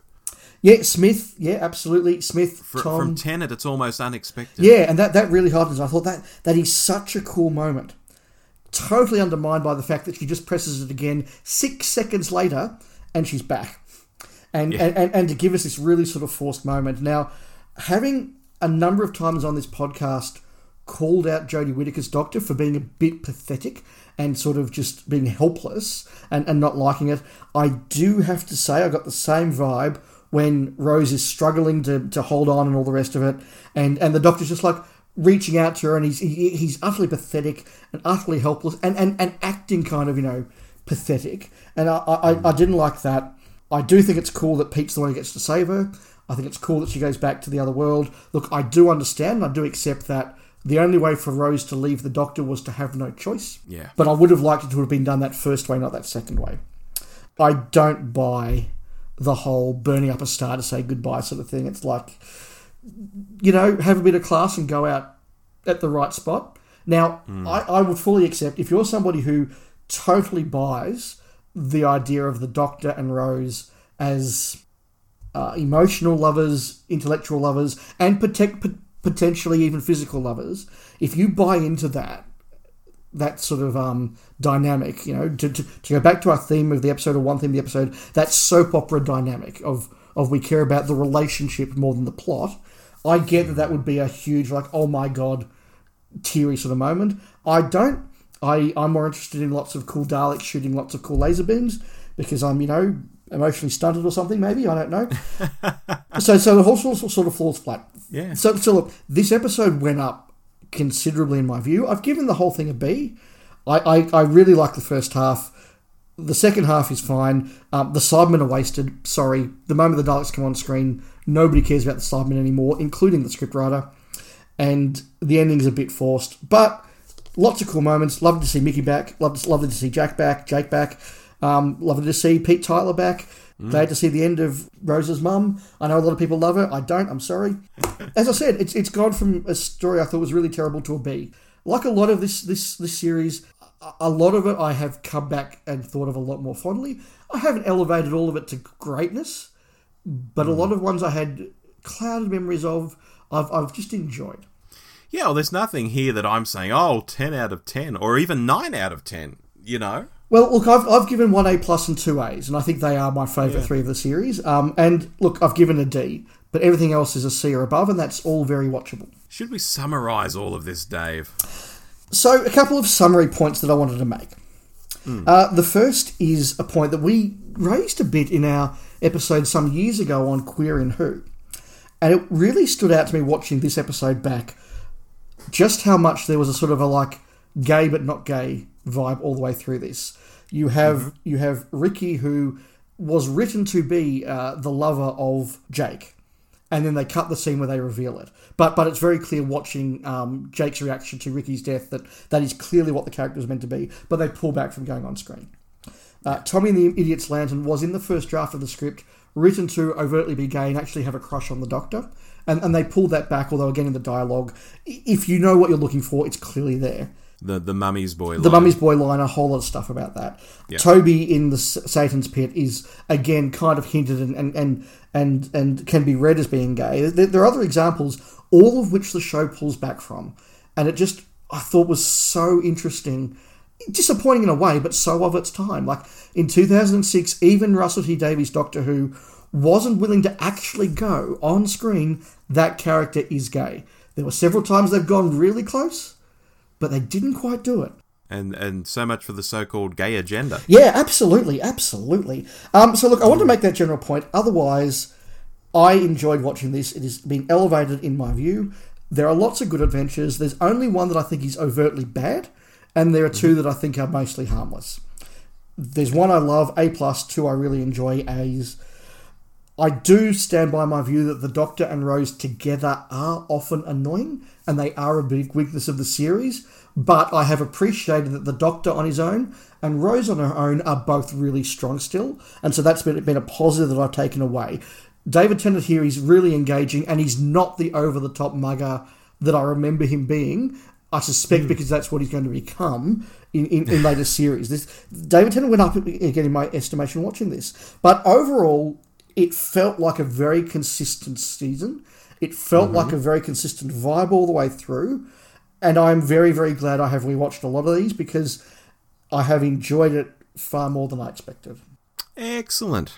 Yeah, Smith. Yeah, absolutely. Smith. Fr- Tom. From Tennant, it's almost unexpected. Yeah, and that, that really heartens. I thought that that is such a cool moment. Totally undermined by the fact that she just presses it again six seconds later and she's back. And, and, and, and to give us this really sort of forced moment. Now, having a number of times on this podcast called out Jodie Whittaker's doctor for being a bit pathetic and sort of just being helpless and, and not liking it, I do have to say I got the same vibe when Rose is struggling to, to hold on and all the rest of it, and, and the doctor's just like reaching out to her, and he's he, he's utterly pathetic and utterly helpless, and, and, and acting kind of you know pathetic, and I, I I didn't like that. I do think it's cool that Pete's the one who gets to save her. I think it's cool that she goes back to the other world. Look, I do understand, I do accept that the only way for Rose to leave the Doctor was to have no choice. Yeah. But I would have liked it to have been done that first way, not that second way. I don't buy the whole burning up a star to say goodbye sort of thing. It's like, you know, have a bit of class and go out at the right spot. Now, hmm. I, I would fully accept if you're somebody who totally buys the idea of the Doctor and Rose as uh, emotional lovers, intellectual lovers, and protect, pot- potentially even physical lovers, if you buy into that, that sort of um, dynamic, you know, to, to, to go back to our theme of the episode or one theme of the episode, that soap opera dynamic of, of we care about the relationship more than the plot, I get that that would be a huge, like, oh my god, teary sort of moment. I don't. I, I'm more interested in lots of cool Daleks shooting lots of cool laser beams because I'm, you know, emotionally stunted or something, maybe. I don't know. so, so the whole sort of, sort of falls flat. Yeah. So, so look, this episode went up considerably in my view. I've given the whole thing a B. I, I, I really like the first half. The second half is fine. Um, the Cybermen are wasted. Sorry. The moment the Daleks come on screen, nobody cares about the Cybermen anymore, including the scriptwriter. And the ending's a bit forced. But lots of cool moments. Lovely to see Mickey back. Lovely, lovely to see Jack back. Jake back. Um, lovely to see Pete Tyler back. Glad to see the end of Rose's mum. I know a lot of people love her. I don't. I'm sorry. As I said, it's it's gone from a story I thought was really terrible to a B. Like a lot of this this this series, a- lot of it I have come back and thought of a lot more fondly. I haven't elevated all of it to greatness, but a lot of ones I had clouded memories of. I've I've just enjoyed. Yeah, well, there's nothing here that I'm saying, oh, 10 out of 10, or even 9 out of 10, you know? Well, look, I've, I've given one A plus and two A's, and I think they are my favourite Yeah. three of the series. Um, and look, I've given a D, but everything else is a C or above, and that's all very watchable. Should we summarize all of this, Dave? So, a couple of summary points that I wanted to make. Uh, the first is a point that we raised a bit in our episode some years ago on Queer in Who. And it really stood out to me watching this episode back just how much there was a sort of a like gay but not gay vibe all the way through this. You have you have Ricky who was written to be uh, the lover of Jake, and then they cut the scene where they reveal it. But but it's very clear watching um, Jake's reaction to Ricky's death that that is clearly what the character is meant to be. But they pull back from going on screen. Uh, Tommy and the Idiot's Lantern was in the first draft of the script written to overtly be gay and actually have a crush on the Doctor. And, and they pulled that back, although again in the dialogue, if you know what you're looking for, it's clearly there. The the mummy's boy. The line. Mummy's Boy line, a whole lot of stuff about that. Toby in the S- Satan's Pit is again kind of hinted and and and and, and can be read as being gay. There, there are other examples, all of which the show pulls back from, and it just I thought was so interesting. Disappointing in a way, but so of its time. Like in 2006, even Russell T Davies' Doctor Who wasn't willing to actually go on screen. That character is gay. There were several times they've gone really close, but they didn't quite do it. and and so much for the so-called gay agenda. Yeah, absolutely, absolutely. Um, so look, I want to make that general point. Otherwise, I enjoyed watching this. It has been elevated in my view. There are lots of good adventures. There's only one that I think is overtly bad, and there are two that I think are mostly harmless. There's one I love, A plus, two I really enjoy, A's. I do stand by my view that the Doctor and Rose together are often annoying, and they are a big weakness of the series. But I have appreciated that the Doctor on his own and Rose on her own are both really strong still, and so that's been, been a positive that I've taken away. David Tennant here is really engaging, and he's not the over the top mugger that I remember him being. I suspect hmm. because that's what he's going to become in, in, in later series. This David Tennant went up again in my estimation watching this, but overall, it felt like a very consistent season. It felt like mm-hmm. a very consistent vibe all the way through, and I'm very very glad I have rewatched a lot of these because I have enjoyed it far more than I expected. Excellent.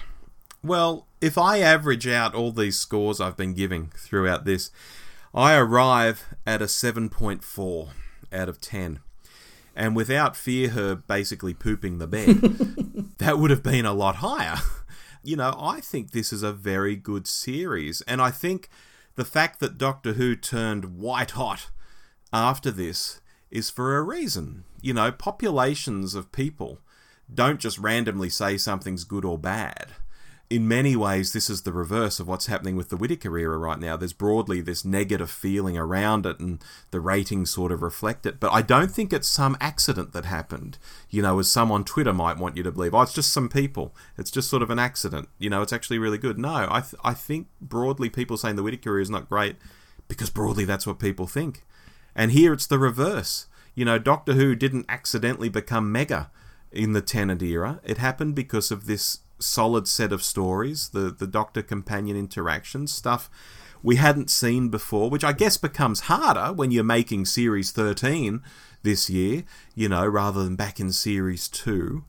Well, if I average out all these scores I've been giving throughout this, I arrive at a 7.4 out of 10. And without Fear Her basically pooping the bed, that would have been a lot higher. You know, I think this is a very good series. And I think the fact that Doctor Who turned white hot after this is for a reason. You know, populations of people don't just randomly say something's good or bad. In many ways, this is the reverse of what's happening with the Whittaker era right now. There's broadly this negative feeling around it, and the ratings sort of reflect it. But I don't think it's some accident that happened, you know, as some on Twitter might want you to believe. Oh, it's just some people. It's just sort of an accident. You know, it's actually really good. No, I, th- I think broadly people saying the Whittaker era is not great because broadly that's what people think. And here it's the reverse. You know, Doctor Who didn't accidentally become mega in the Tennant era. It happened because of this solid set of stories, the the Doctor companion interactions, stuff we hadn't seen before, which I guess becomes harder when you're making series 13 this year, you know, rather than back in series 2.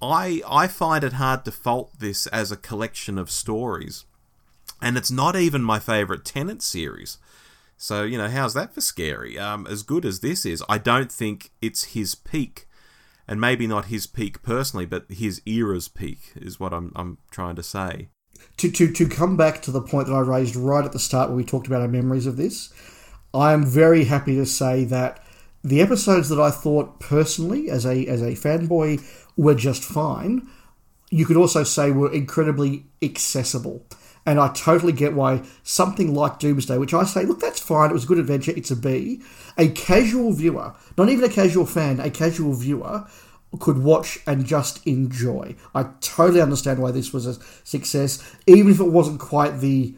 I I find it hard to fault this as a collection of stories. And it's not even my favorite Tennant series. So, you know, how's that for scary? Um, as good as this is, I don't think it's his peak. And maybe not his peak personally, but his era's peak is what I'm, I'm trying to say. to, to, to come back to the point that I raised right at the start where we talked about our memories of this, I am very happy to say that the episodes that I thought personally, as a as a fanboy, were just fine, you could also say were incredibly accessible. And I totally get why something like Doomsday, which I say, look, that's fine, it was a good adventure, it's a B. A casual viewer, not even a casual fan, a casual viewer could watch and just enjoy. I totally understand why this was a success, even if it wasn't quite the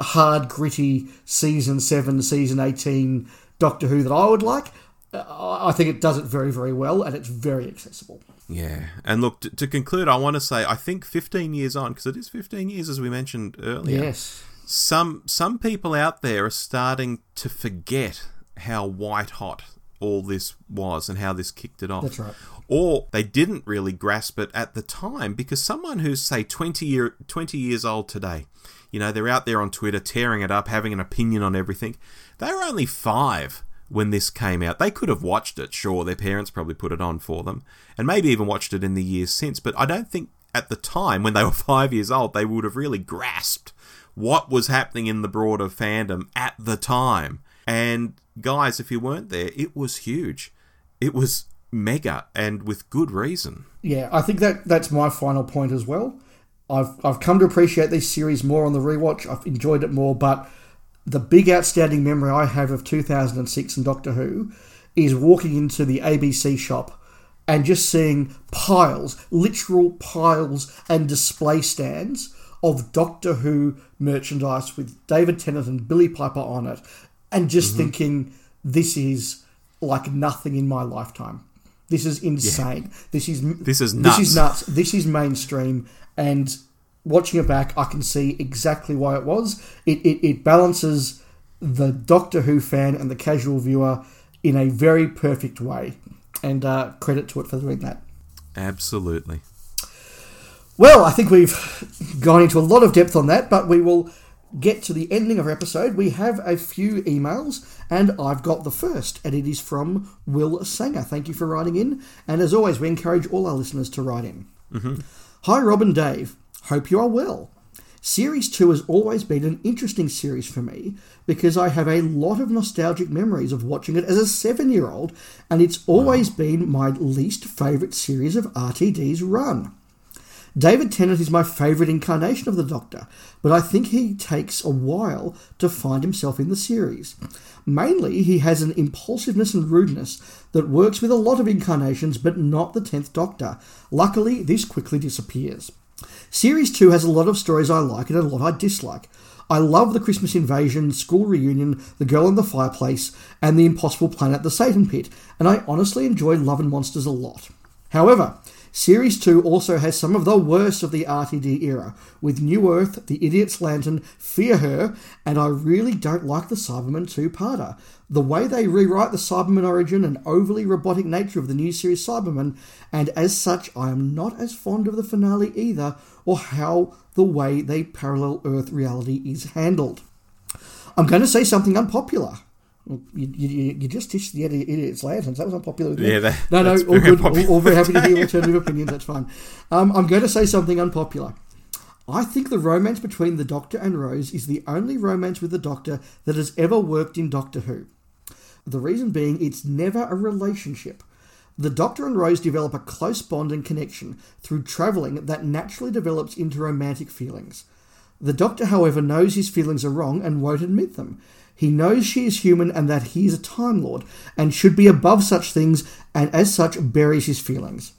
hard, gritty season 7, season 18 Doctor Who that I would like. Uh, I think it does it very, very well, and it's very accessible. Yeah, and look to, to conclude, I want to say I think 15 years on because it is 15 years as we mentioned earlier. Yes, some some people out there are starting to forget how white hot all this was and how this kicked it off. That's right. Or they didn't really grasp it at the time because someone who's say 20 year 20 years old today, you know, they're out there on Twitter tearing it up, having an opinion on everything. They were only 5 when this came out. They could have watched it, sure, their parents probably put it on for them, and maybe even watched it in the years since, but I don't think at the time when they were 5 years old they would have really grasped what was happening in the broader fandom at the time. And guys, if you weren't there, it was huge. It was mega and with good reason. Yeah, I think that that's my final point as well. I've I've come to appreciate this series more on the rewatch. I've enjoyed it more, but the big outstanding memory I have of 2006 and Doctor Who is walking into the ABC shop and just seeing piles, literal piles and display stands of Doctor Who merchandise with David Tennant and Billie Piper on it, and just mm-hmm. thinking this is like nothing in my lifetime. This is insane. Yeah. This is this is nuts. This is nuts. This is mainstream, and watching it back, I can see exactly why it was. It it, it balances the Doctor Who fan and the casual viewer in a very perfect way, and uh, credit to it for doing that. Absolutely. Well, I think we've gone into a lot of depth on that, but we will get to the ending of our episode. We have a few emails, and I've got the first, and it is from Will Sanger. Thank you for writing in, and as always, we encourage all our listeners to write in. Mm-hmm. Hi, Rob and Dave. Hope you are well. Series 2 has always been an interesting series for me because I have a lot of nostalgic memories of watching it as a seven year old, and it's always wow. been my least favourite series of RTD's run. David Tennant is my favourite incarnation of the Doctor, but I think he takes a while to find himself in the series. Mainly, he has an impulsiveness and rudeness that works with a lot of incarnations, but not the 10th Doctor. Luckily, this quickly disappears. Series 2 has a lot of stories I like and a lot I dislike. I love the Christmas invasion, school reunion, the girl in the fireplace, and the impossible planet, the Satan Pit, and I honestly enjoy Love and Monsters a lot. However, Series 2 also has some of the worst of the RTD era, with New Earth, The Idiot's Lantern, Fear Her, and I really don't like the Cyberman 2 parter. The way they rewrite the Cyberman origin and overly robotic nature of the new series Cyberman, and as such, I am not as fond of the finale either, or how the way they parallel Earth reality is handled. I'm going to say something unpopular. You, you, you just ditched the idiot's lanterns. That was unpopular with me. Yeah, that, no, no, all good. All, all, very happy to hear alternative opinions. That's fine. Um, I'm going to say something unpopular. I think the romance between the Doctor and Rose is the only romance with the Doctor that has ever worked in Doctor Who. The reason being, it's never a relationship. The Doctor and Rose develop a close bond and connection through travelling that naturally develops into romantic feelings. The Doctor, however, knows his feelings are wrong and won't admit them. He knows she is human and that he is a Time Lord and should be above such things and as such buries his feelings.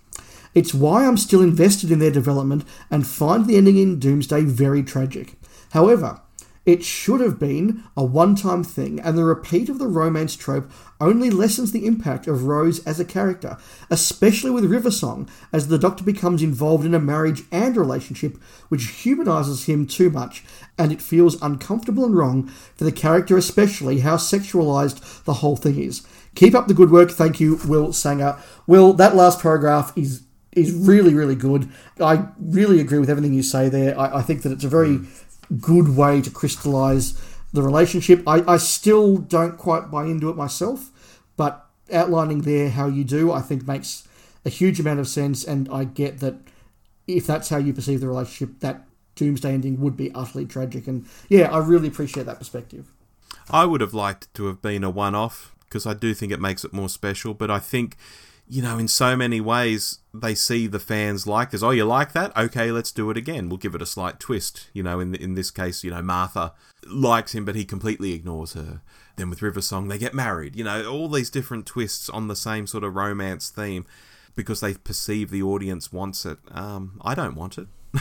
It's why I'm still invested in their development and find the ending in Doomsday very tragic. However, it should have been a one time thing, and the repeat of the romance trope only lessens the impact of Rose as a character, especially with River Song, as the Doctor becomes involved in a marriage and relationship which humanises him too much, and it feels uncomfortable and wrong for the character, especially how sexualised the whole thing is. Keep up the good work, thank you, Will Sanger. Will, that last paragraph is is really, really good. I really agree with everything you say there. I, I think that it's a very good way to crystallize the relationship. I, I still don't quite buy into it myself, but outlining there how you do, I think makes a huge amount of sense. And I get that if that's how you perceive the relationship, that doomsday ending would be utterly tragic. And yeah, I really appreciate that perspective. I would have liked to have been a one off because I do think it makes it more special, but I think you know, in so many ways, they see the fans like this. Oh, you like that? Okay, let's do it again. We'll give it a slight twist. You know, in in this case, you know, Martha likes him, but he completely ignores her. Then with River Song, they get married. You know, all these different twists on the same sort of romance theme because they perceive the audience wants it. Um, I don't want it.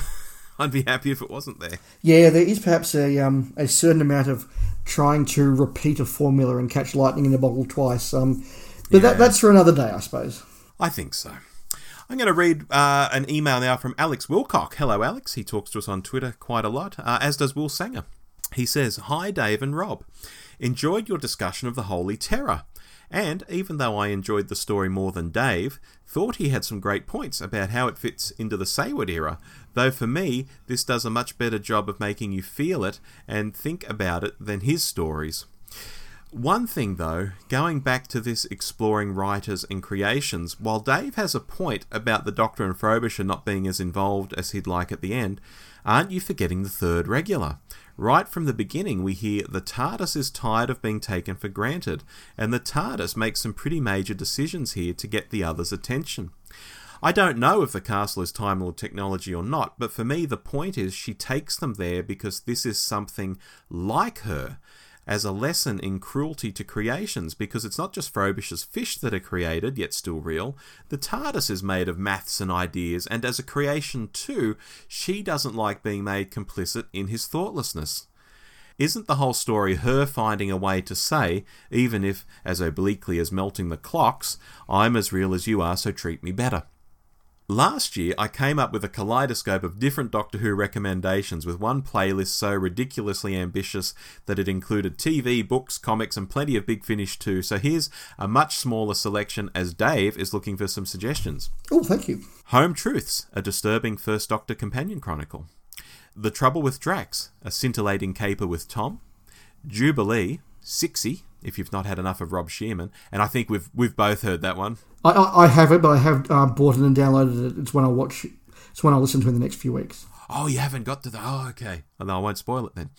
I'd be happy if it wasn't there. Yeah, there is perhaps a um, a certain amount of trying to repeat a formula and catch lightning in a bottle twice. Um, but Yeah. that, that's for another day, I suppose. I think so. I'm going to read uh, an email now from Alex Wilcock. Hello, Alex. He talks to us on Twitter quite a lot, uh, as does Will Sanger. He says, Hi, Dave and Rob. Enjoyed your discussion of the Holy Terror. And even though I enjoyed the story more than Dave, thought he had some great points about how it fits into the Saward era, though for me, this does a much better job of making you feel it and think about it than his stories. One thing, though, going back to this exploring writers and creations, while Dave has a point about the Doctor and Frobisher not being as involved as he'd like at the end, aren't you forgetting the third regular? Right from the beginning, we hear the TARDIS is tired of being taken for granted, and the TARDIS makes some pretty major decisions here to get the others' attention. I don't know if the castle is Time Lord technology or not, but for me, the point is she takes them there because this is something like her as a lesson in cruelty to creations because it's not just Frobisher's fish that are created, yet still real. The TARDIS is made of maths and ideas, and as a creation too, she doesn't like being made complicit in his thoughtlessness. Isn't the whole story her finding a way to say, even if as obliquely as melting the clocks, I'm as real as you are, so treat me better? Last year, I came up with a kaleidoscope of different Doctor Who recommendations with one playlist so ridiculously ambitious that it included TV, books, comics, and plenty of Big Finish too. So here's a much smaller selection as Dave is looking for some suggestions. Oh, thank you. Home Truths, a disturbing First Doctor companion chronicle. The Trouble with Drax, a scintillating caper with Tom. Jubilee, Sixy, if you've not had enough of Rob Shearman, and I think we've we've both heard that one. I, I, I have it, but I have uh, bought it and downloaded it. It's when I watch. It's when I listen to in the next few weeks. Oh, you haven't got to the. Oh, okay. Oh, no, I won't spoil it then.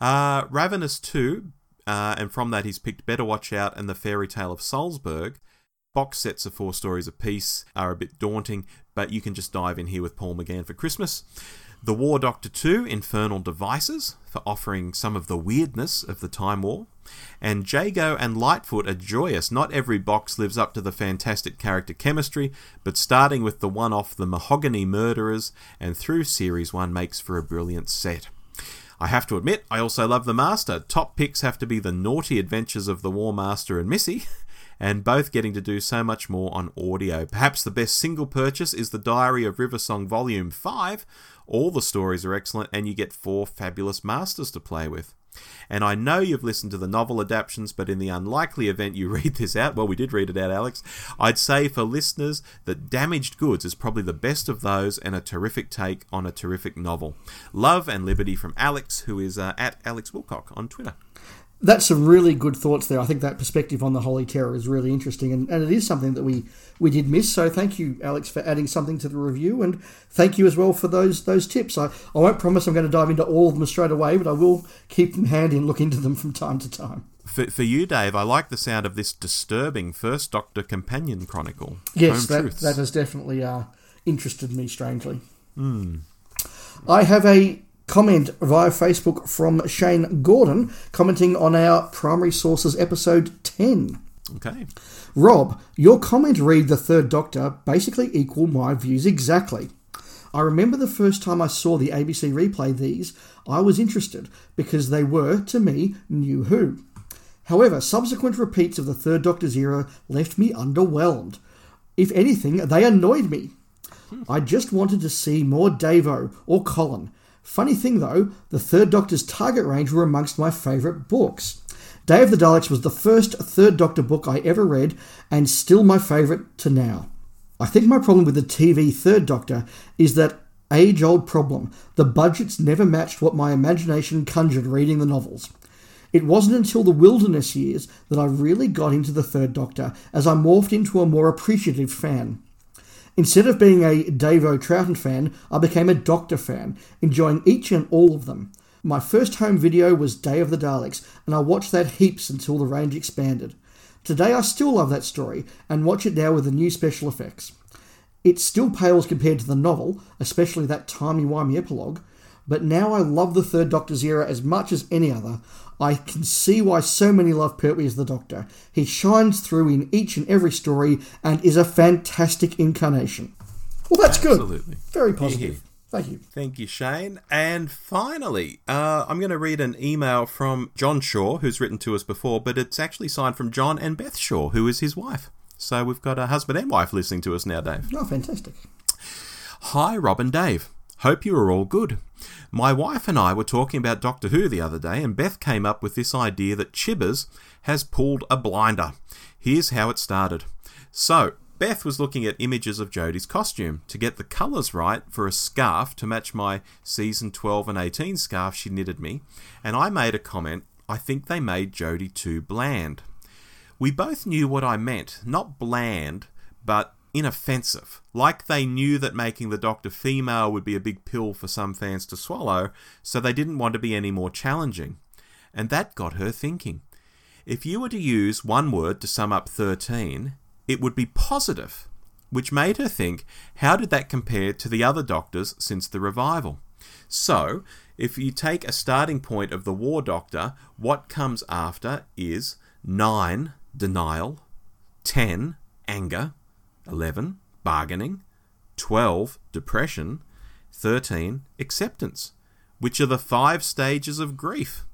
Uh, Ravenous 2, uh, and from that he's picked Better Watch Out and The Fairy Tale of Salzburg. Box sets of four stories apiece are a bit daunting, but you can just dive in here with Paul McGann for Christmas. The War Doctor 2, Infernal Devices, for offering some of the weirdness of the Time War. And Jago and Lightfoot are joyous. Not every box lives up to the fantastic character chemistry, but starting with the one off the Mahogany Murderers and through Series 1 makes for a brilliant set. I have to admit, I also love the Master. Top picks have to be the naughty adventures of the War Master and Missy, and both getting to do so much more on audio. Perhaps the best single purchase is the Diary of River Song Volume 5. All the stories are excellent, and you get four fabulous masters to play with. And I know you've listened to the novel adaptations, but in the unlikely event you read this out, well, we did read it out, Alex, I'd say for listeners that Damaged Goods is probably the best of those and a terrific take on a terrific novel. Love and Liberty from Alex, who is uh, at Alex Wilcock on Twitter. That's some really good thoughts there. I think that perspective on the Holy Terror is really interesting, and, and it is something that we, we did miss. So thank you, Alex, for adding something to the review, and thank you as well for those those tips. I, I won't promise I'm going to dive into all of them straight away, but I will keep them handy and look into them from time to time. For, for you, Dave, I like the sound of this disturbing First Doctor Companion Chronicle. Yes, Home that, Truths. that has definitely uh, interested me strangely. I have a comment via Facebook from Shane Gordon commenting on our Primary Sources episode 10. Okay. Rob, your comment read The Third Doctor basically equal my views exactly. I remember the first time I saw the ABC replay these, I was interested because they were, to me, New Who. However, subsequent repeats of the Third Doctor's era left me underwhelmed. If anything, they annoyed me. Hmm. I just wanted to see more Davo or Colin. Funny thing though, the Third Doctor's target range were amongst my favourite books. Day of the Daleks was the first Third Doctor book I ever read, and still my favourite to now. I think my problem with the TV Third Doctor is that age old problem the budgets never matched what my imagination conjured reading the novels. It wasn't until the wilderness years that I really got into the Third Doctor as I morphed into a more appreciative fan. Instead of being a Davo Troughton fan, I became a Doctor fan, enjoying each and all of them. My first home video was Day of the Daleks, and I watched that heaps until the range expanded. Today I still love that story and watch it now with the new special effects. It still pales compared to the novel, especially that timey-wimey epilogue, but now I love the Third Doctor's era as much as any other. I can see why so many love Pertwee as the Doctor. He shines through in each and every story and is a fantastic incarnation. Well, that's good. Absolutely. Very positive. Thank you. Thank you, Shane. And finally, uh, I'm going to read an email from John Shaw, who's written to us before, but it's actually signed from John and Beth Shaw, who is his wife. So we've got a husband and wife listening to us now, Dave. Oh, fantastic. Hi, Rob and Dave. Hope you are all good. My wife and I were talking about Doctor Who the other day, and Beth came up with this idea that Chibbers has pulled a blinder. Here's how it started. So, Beth was looking at images of Jodie's costume to get the colours right for a scarf to match my season 12 and 18 scarf she knitted me, and I made a comment I think they made Jodie too bland. We both knew what I meant, not bland, but inoffensive. Like they knew that making the Doctor female would be a big pill for some fans to swallow, so they didn't want to be any more challenging. And that got her thinking. If you were to use one word to sum up 13, it would be positive, which made her think how did that compare to the other Doctors since the revival? So, if you take a starting point of the War Doctor, what comes after is 9 denial, 10 anger, 11 bargaining, 12 depression, 13 acceptance, which are the five stages of grief.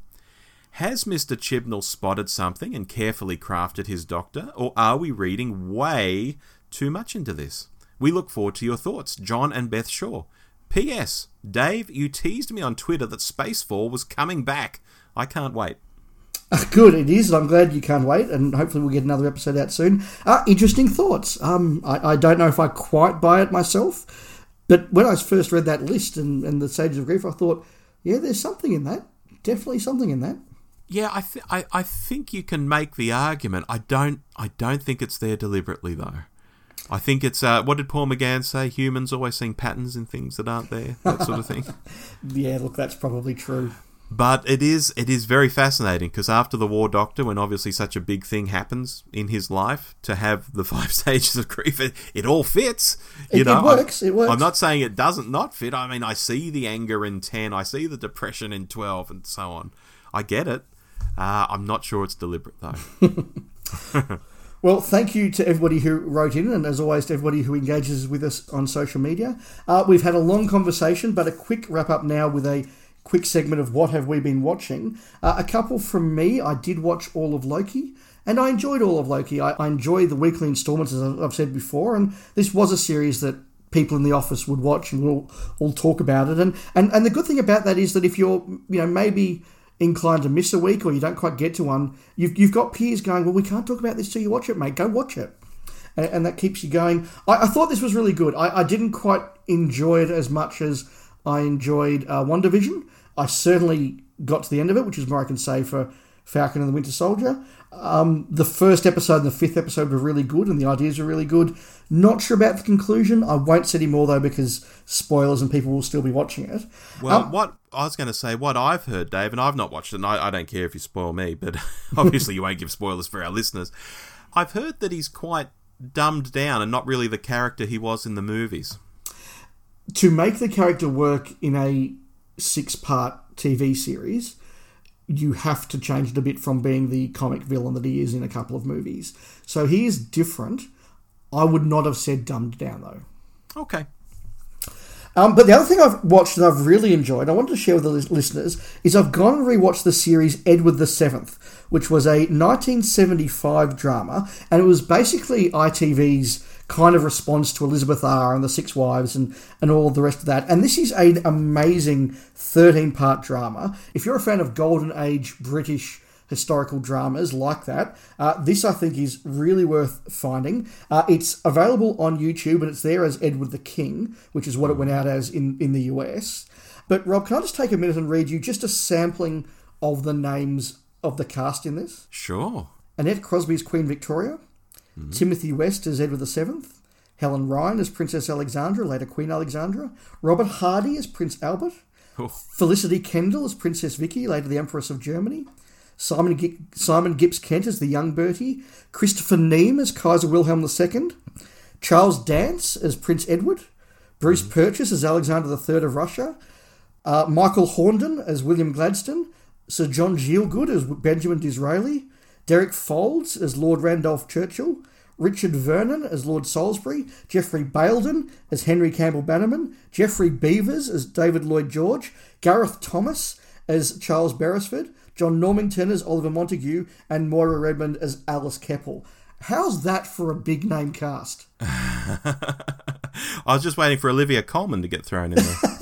Has Mr. Chibnall spotted something and carefully crafted his doctor, or are we reading way too much into this? We look forward to your thoughts, John and Beth Shaw. P.S. Dave, you teased me on Twitter that Spacefall was coming back. I can't wait. Good, it is. I'm glad you can't wait, and hopefully we'll get another episode out soon. Uh, interesting thoughts. Um, I, I don't know if I quite buy it myself, but when I first read that list and, and the stages of grief, I thought, yeah, there's something in that. Definitely something in that. Yeah, I, th- I I think you can make the argument. I don't I don't think it's there deliberately though. I think it's uh, what did Paul McGann say? Humans always seeing patterns in things that aren't there, that sort of thing. Yeah, look, that's probably true. But it is it is very fascinating because after the War Doctor, when obviously such a big thing happens in his life, to have the five stages of grief, it, it all fits. You It- it works, I'm, it works. I'm not saying it doesn't not fit. I mean, I see the anger in ten, I see the depression in twelve, and so on. I get it. Uh, I'm not sure it's deliberate though. Well, thank you to everybody who wrote in, and as always, to everybody who engages with us on social media. Uh, we've had a long conversation, but a quick wrap up now with a quick segment of what have we been watching. Uh, a couple from me. I did watch all of Loki, and I enjoyed all of Loki. I, I enjoy the weekly installments, as I've said before, and this was a series that people in the office would watch and we'll all talk about it. And, and and the good thing about that is that if you're you know maybe inclined to miss a week or you don't quite get to one, you've, you've got peers going, well, we can't talk about this till you watch it, mate. Go watch it. And, and that keeps you going. I, I thought this was really good. I, I didn't quite enjoy it as much as I enjoyed uh, WandaVision. I certainly got to the end of it, which is more I can say for Falcon and the Winter Soldier. Um, the first episode and the fifth episode were really good, and the ideas were really good. Not sure about the conclusion. I won't say any more though because spoilers and people will still be watching it. Well, Um, what I was going to say, what I've heard, Dave, and I've not watched it, and I, I don't care if you spoil me, but obviously you won't give spoilers for our listeners. I've heard that he's quite dumbed down and not really the character he was in the movies. To make the character work in a six part TV series, you have to change it a bit from being the comic villain that he is in a couple of movies. So he is different. I would not have said dumbed down though. Okay. Um, but the other thing I've watched that I've really enjoyed, I wanted to share with the listeners, is I've gone and rewatched the series Edward the Seventh, which was a 1975 drama, and it was basically ITV's kind of response to Elizabeth R and the Six Wives and, and all the rest of that. And this is an amazing 13 part drama. If you're a fan of Golden Age British historical dramas like that. Uh, this, I think, is really worth finding. Uh, it's available on YouTube and it's there as Edward the King, which is what it went out as in, in the US. But, Rob, can I just take a minute and read you just a sampling of the names of the cast in this? Sure. Annette Crosbie's Queen Victoria, Timothy West as Edward VII, Helen Ryan as Princess Alexandra, later Queen Alexandra, Robert Hardy as Prince Albert, Oh, Felicity Kendal as Princess Vicky, later the Empress of Germany, Simon, Gi- Simon Gipps-Kent as the young Bertie, Christopher Neame as Kaiser Wilhelm II, Charles Dance as Prince Edward, Bruce Purchase as Alexander III of Russia, uh, Michael Hordern as William Gladstone, Sir John Gielgud as Benjamin Disraeli, Derek Fowlds as Lord Randolph Churchill, Richard Vernon as Lord Salisbury, Geoffrey Bayldon as Henry Campbell Bannerman, Geoffrey Beevers as David Lloyd George, Gareth Thomas as Charles Beresford, John Normington as Oliver Montague, and Moira Redmond as Alice Keppel. How's that for a big name cast? I was just waiting for Olivia Colman to get thrown in there.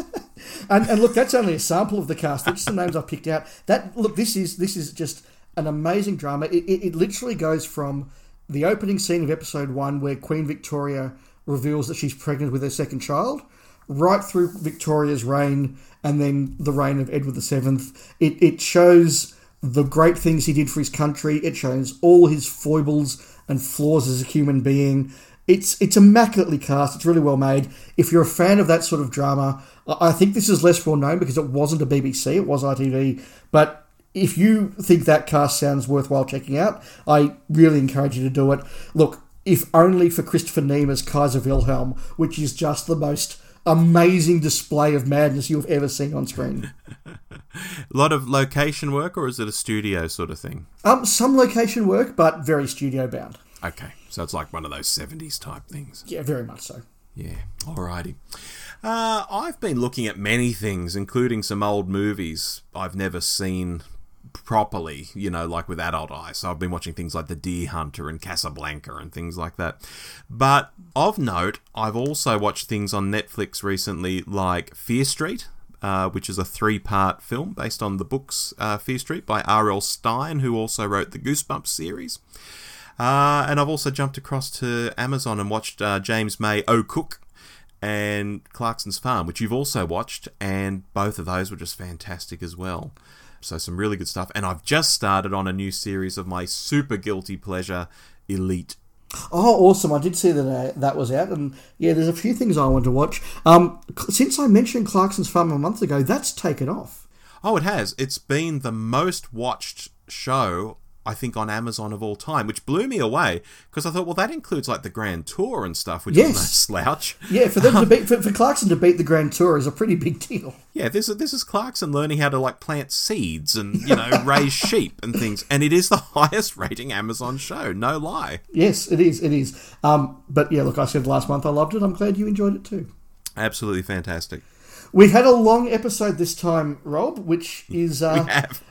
And, and look, that's only a sample of the cast. That's the names I've picked out. That look, this is this is just an amazing drama. It, it, it literally goes from the opening scene of episode one, where Queen Victoria reveals that she's pregnant with her second child, right through Victoria's reign, and then the reign of Edward VII. It it shows the great things he did for his country. It shows all his foibles and flaws as a human being. It's it's immaculately cast. It's really well made. If you're a fan of that sort of drama, I I think this is less well known because it wasn't a BBC. It was ITV. But if you think that cast sounds worthwhile checking out, I really encourage you to do it. Look, if only for Christopher Neame as Kaiser Wilhelm, which is just the most amazing display of madness you've ever seen on screen. a lot of location work, or is it a studio sort of thing? Um, some location work, but very studio bound. Okay, so it's like one of those 70s type things. Yeah, very much so. Yeah, alrighty. Uh, I've been looking at many things, including some old movies I've never seen properly, you know, like with adult eyes. So I've been watching things like The Deer Hunter and Casablanca and things like that. But of note, I've also watched things on Netflix recently like Fear Street. Uh, which is a three part film based on the books uh, Fear Street by R.L. Stine, who also wrote the Goosebumps series. Uh, and I've also jumped across to Amazon and watched uh, James May O Cook and Clarkson's Farm, which you've also watched, and both of those were just fantastic as well. So some really good stuff. And I've just started on a new series of my super guilty pleasure, Elite. Oh, awesome! I did see that uh, that was out, and yeah, there's a few things I want to watch. Um, since I mentioned Clarkson's Farm a month ago, that's taken off. Oh, it has. It's been the most watched show I think on Amazon of all time, which blew me away because I thought, well, that includes like the Grand Tour and stuff, which Yes. is no slouch. Yeah, for them to beat for, for Clarkson to beat the Grand Tour is a pretty big deal. Yeah, this is this is Clarkson learning how to like plant seeds and you know raise sheep and things, and it is the highest rating Amazon show, no lie. Yes, it is. It is. Um, but yeah, look, I said last month I loved it. I'm glad you enjoyed it too. Absolutely fantastic. We've had a long episode this time, Rob, which is uh,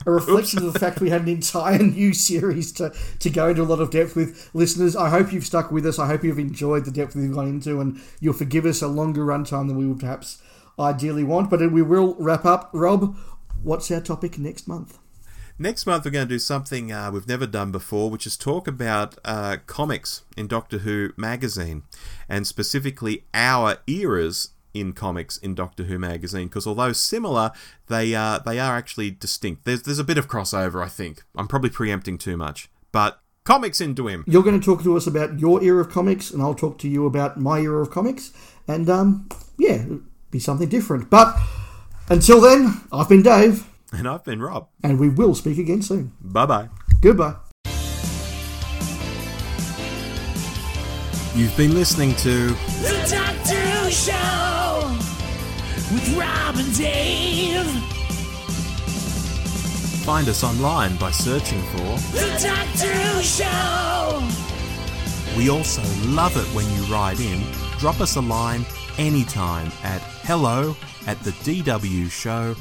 a reflection of the fact we had an entire new series to, to go into a lot of depth with listeners. I hope you've stuck with us. I hope you've enjoyed the depth we've gone into, and you'll forgive us a longer runtime than we would perhaps ideally want. But we will wrap up. Rob, what's our topic next month? Next month, we're going to do something uh, we've never done before, which is talk about uh, comics in Doctor Who magazine, and specifically our eras in comics in Doctor Who magazine. Because although similar, they uh, they are actually distinct. There's there's a bit of crossover, I think. I'm probably preempting too much, but comics into him. You're going to talk to us about your era of comics, and I'll talk to you about my era of comics. And um, yeah, it'll be something different. But until then, I've been Dave, And I've been Rob. and we will speak again soon. Bye bye. Goodbye. You've been listening to The Doctor Who Show and Dave. Find us online by searching for. The Doctor Who Show. We also love it when you write in. Drop us a line anytime at hello at the dwshow.net.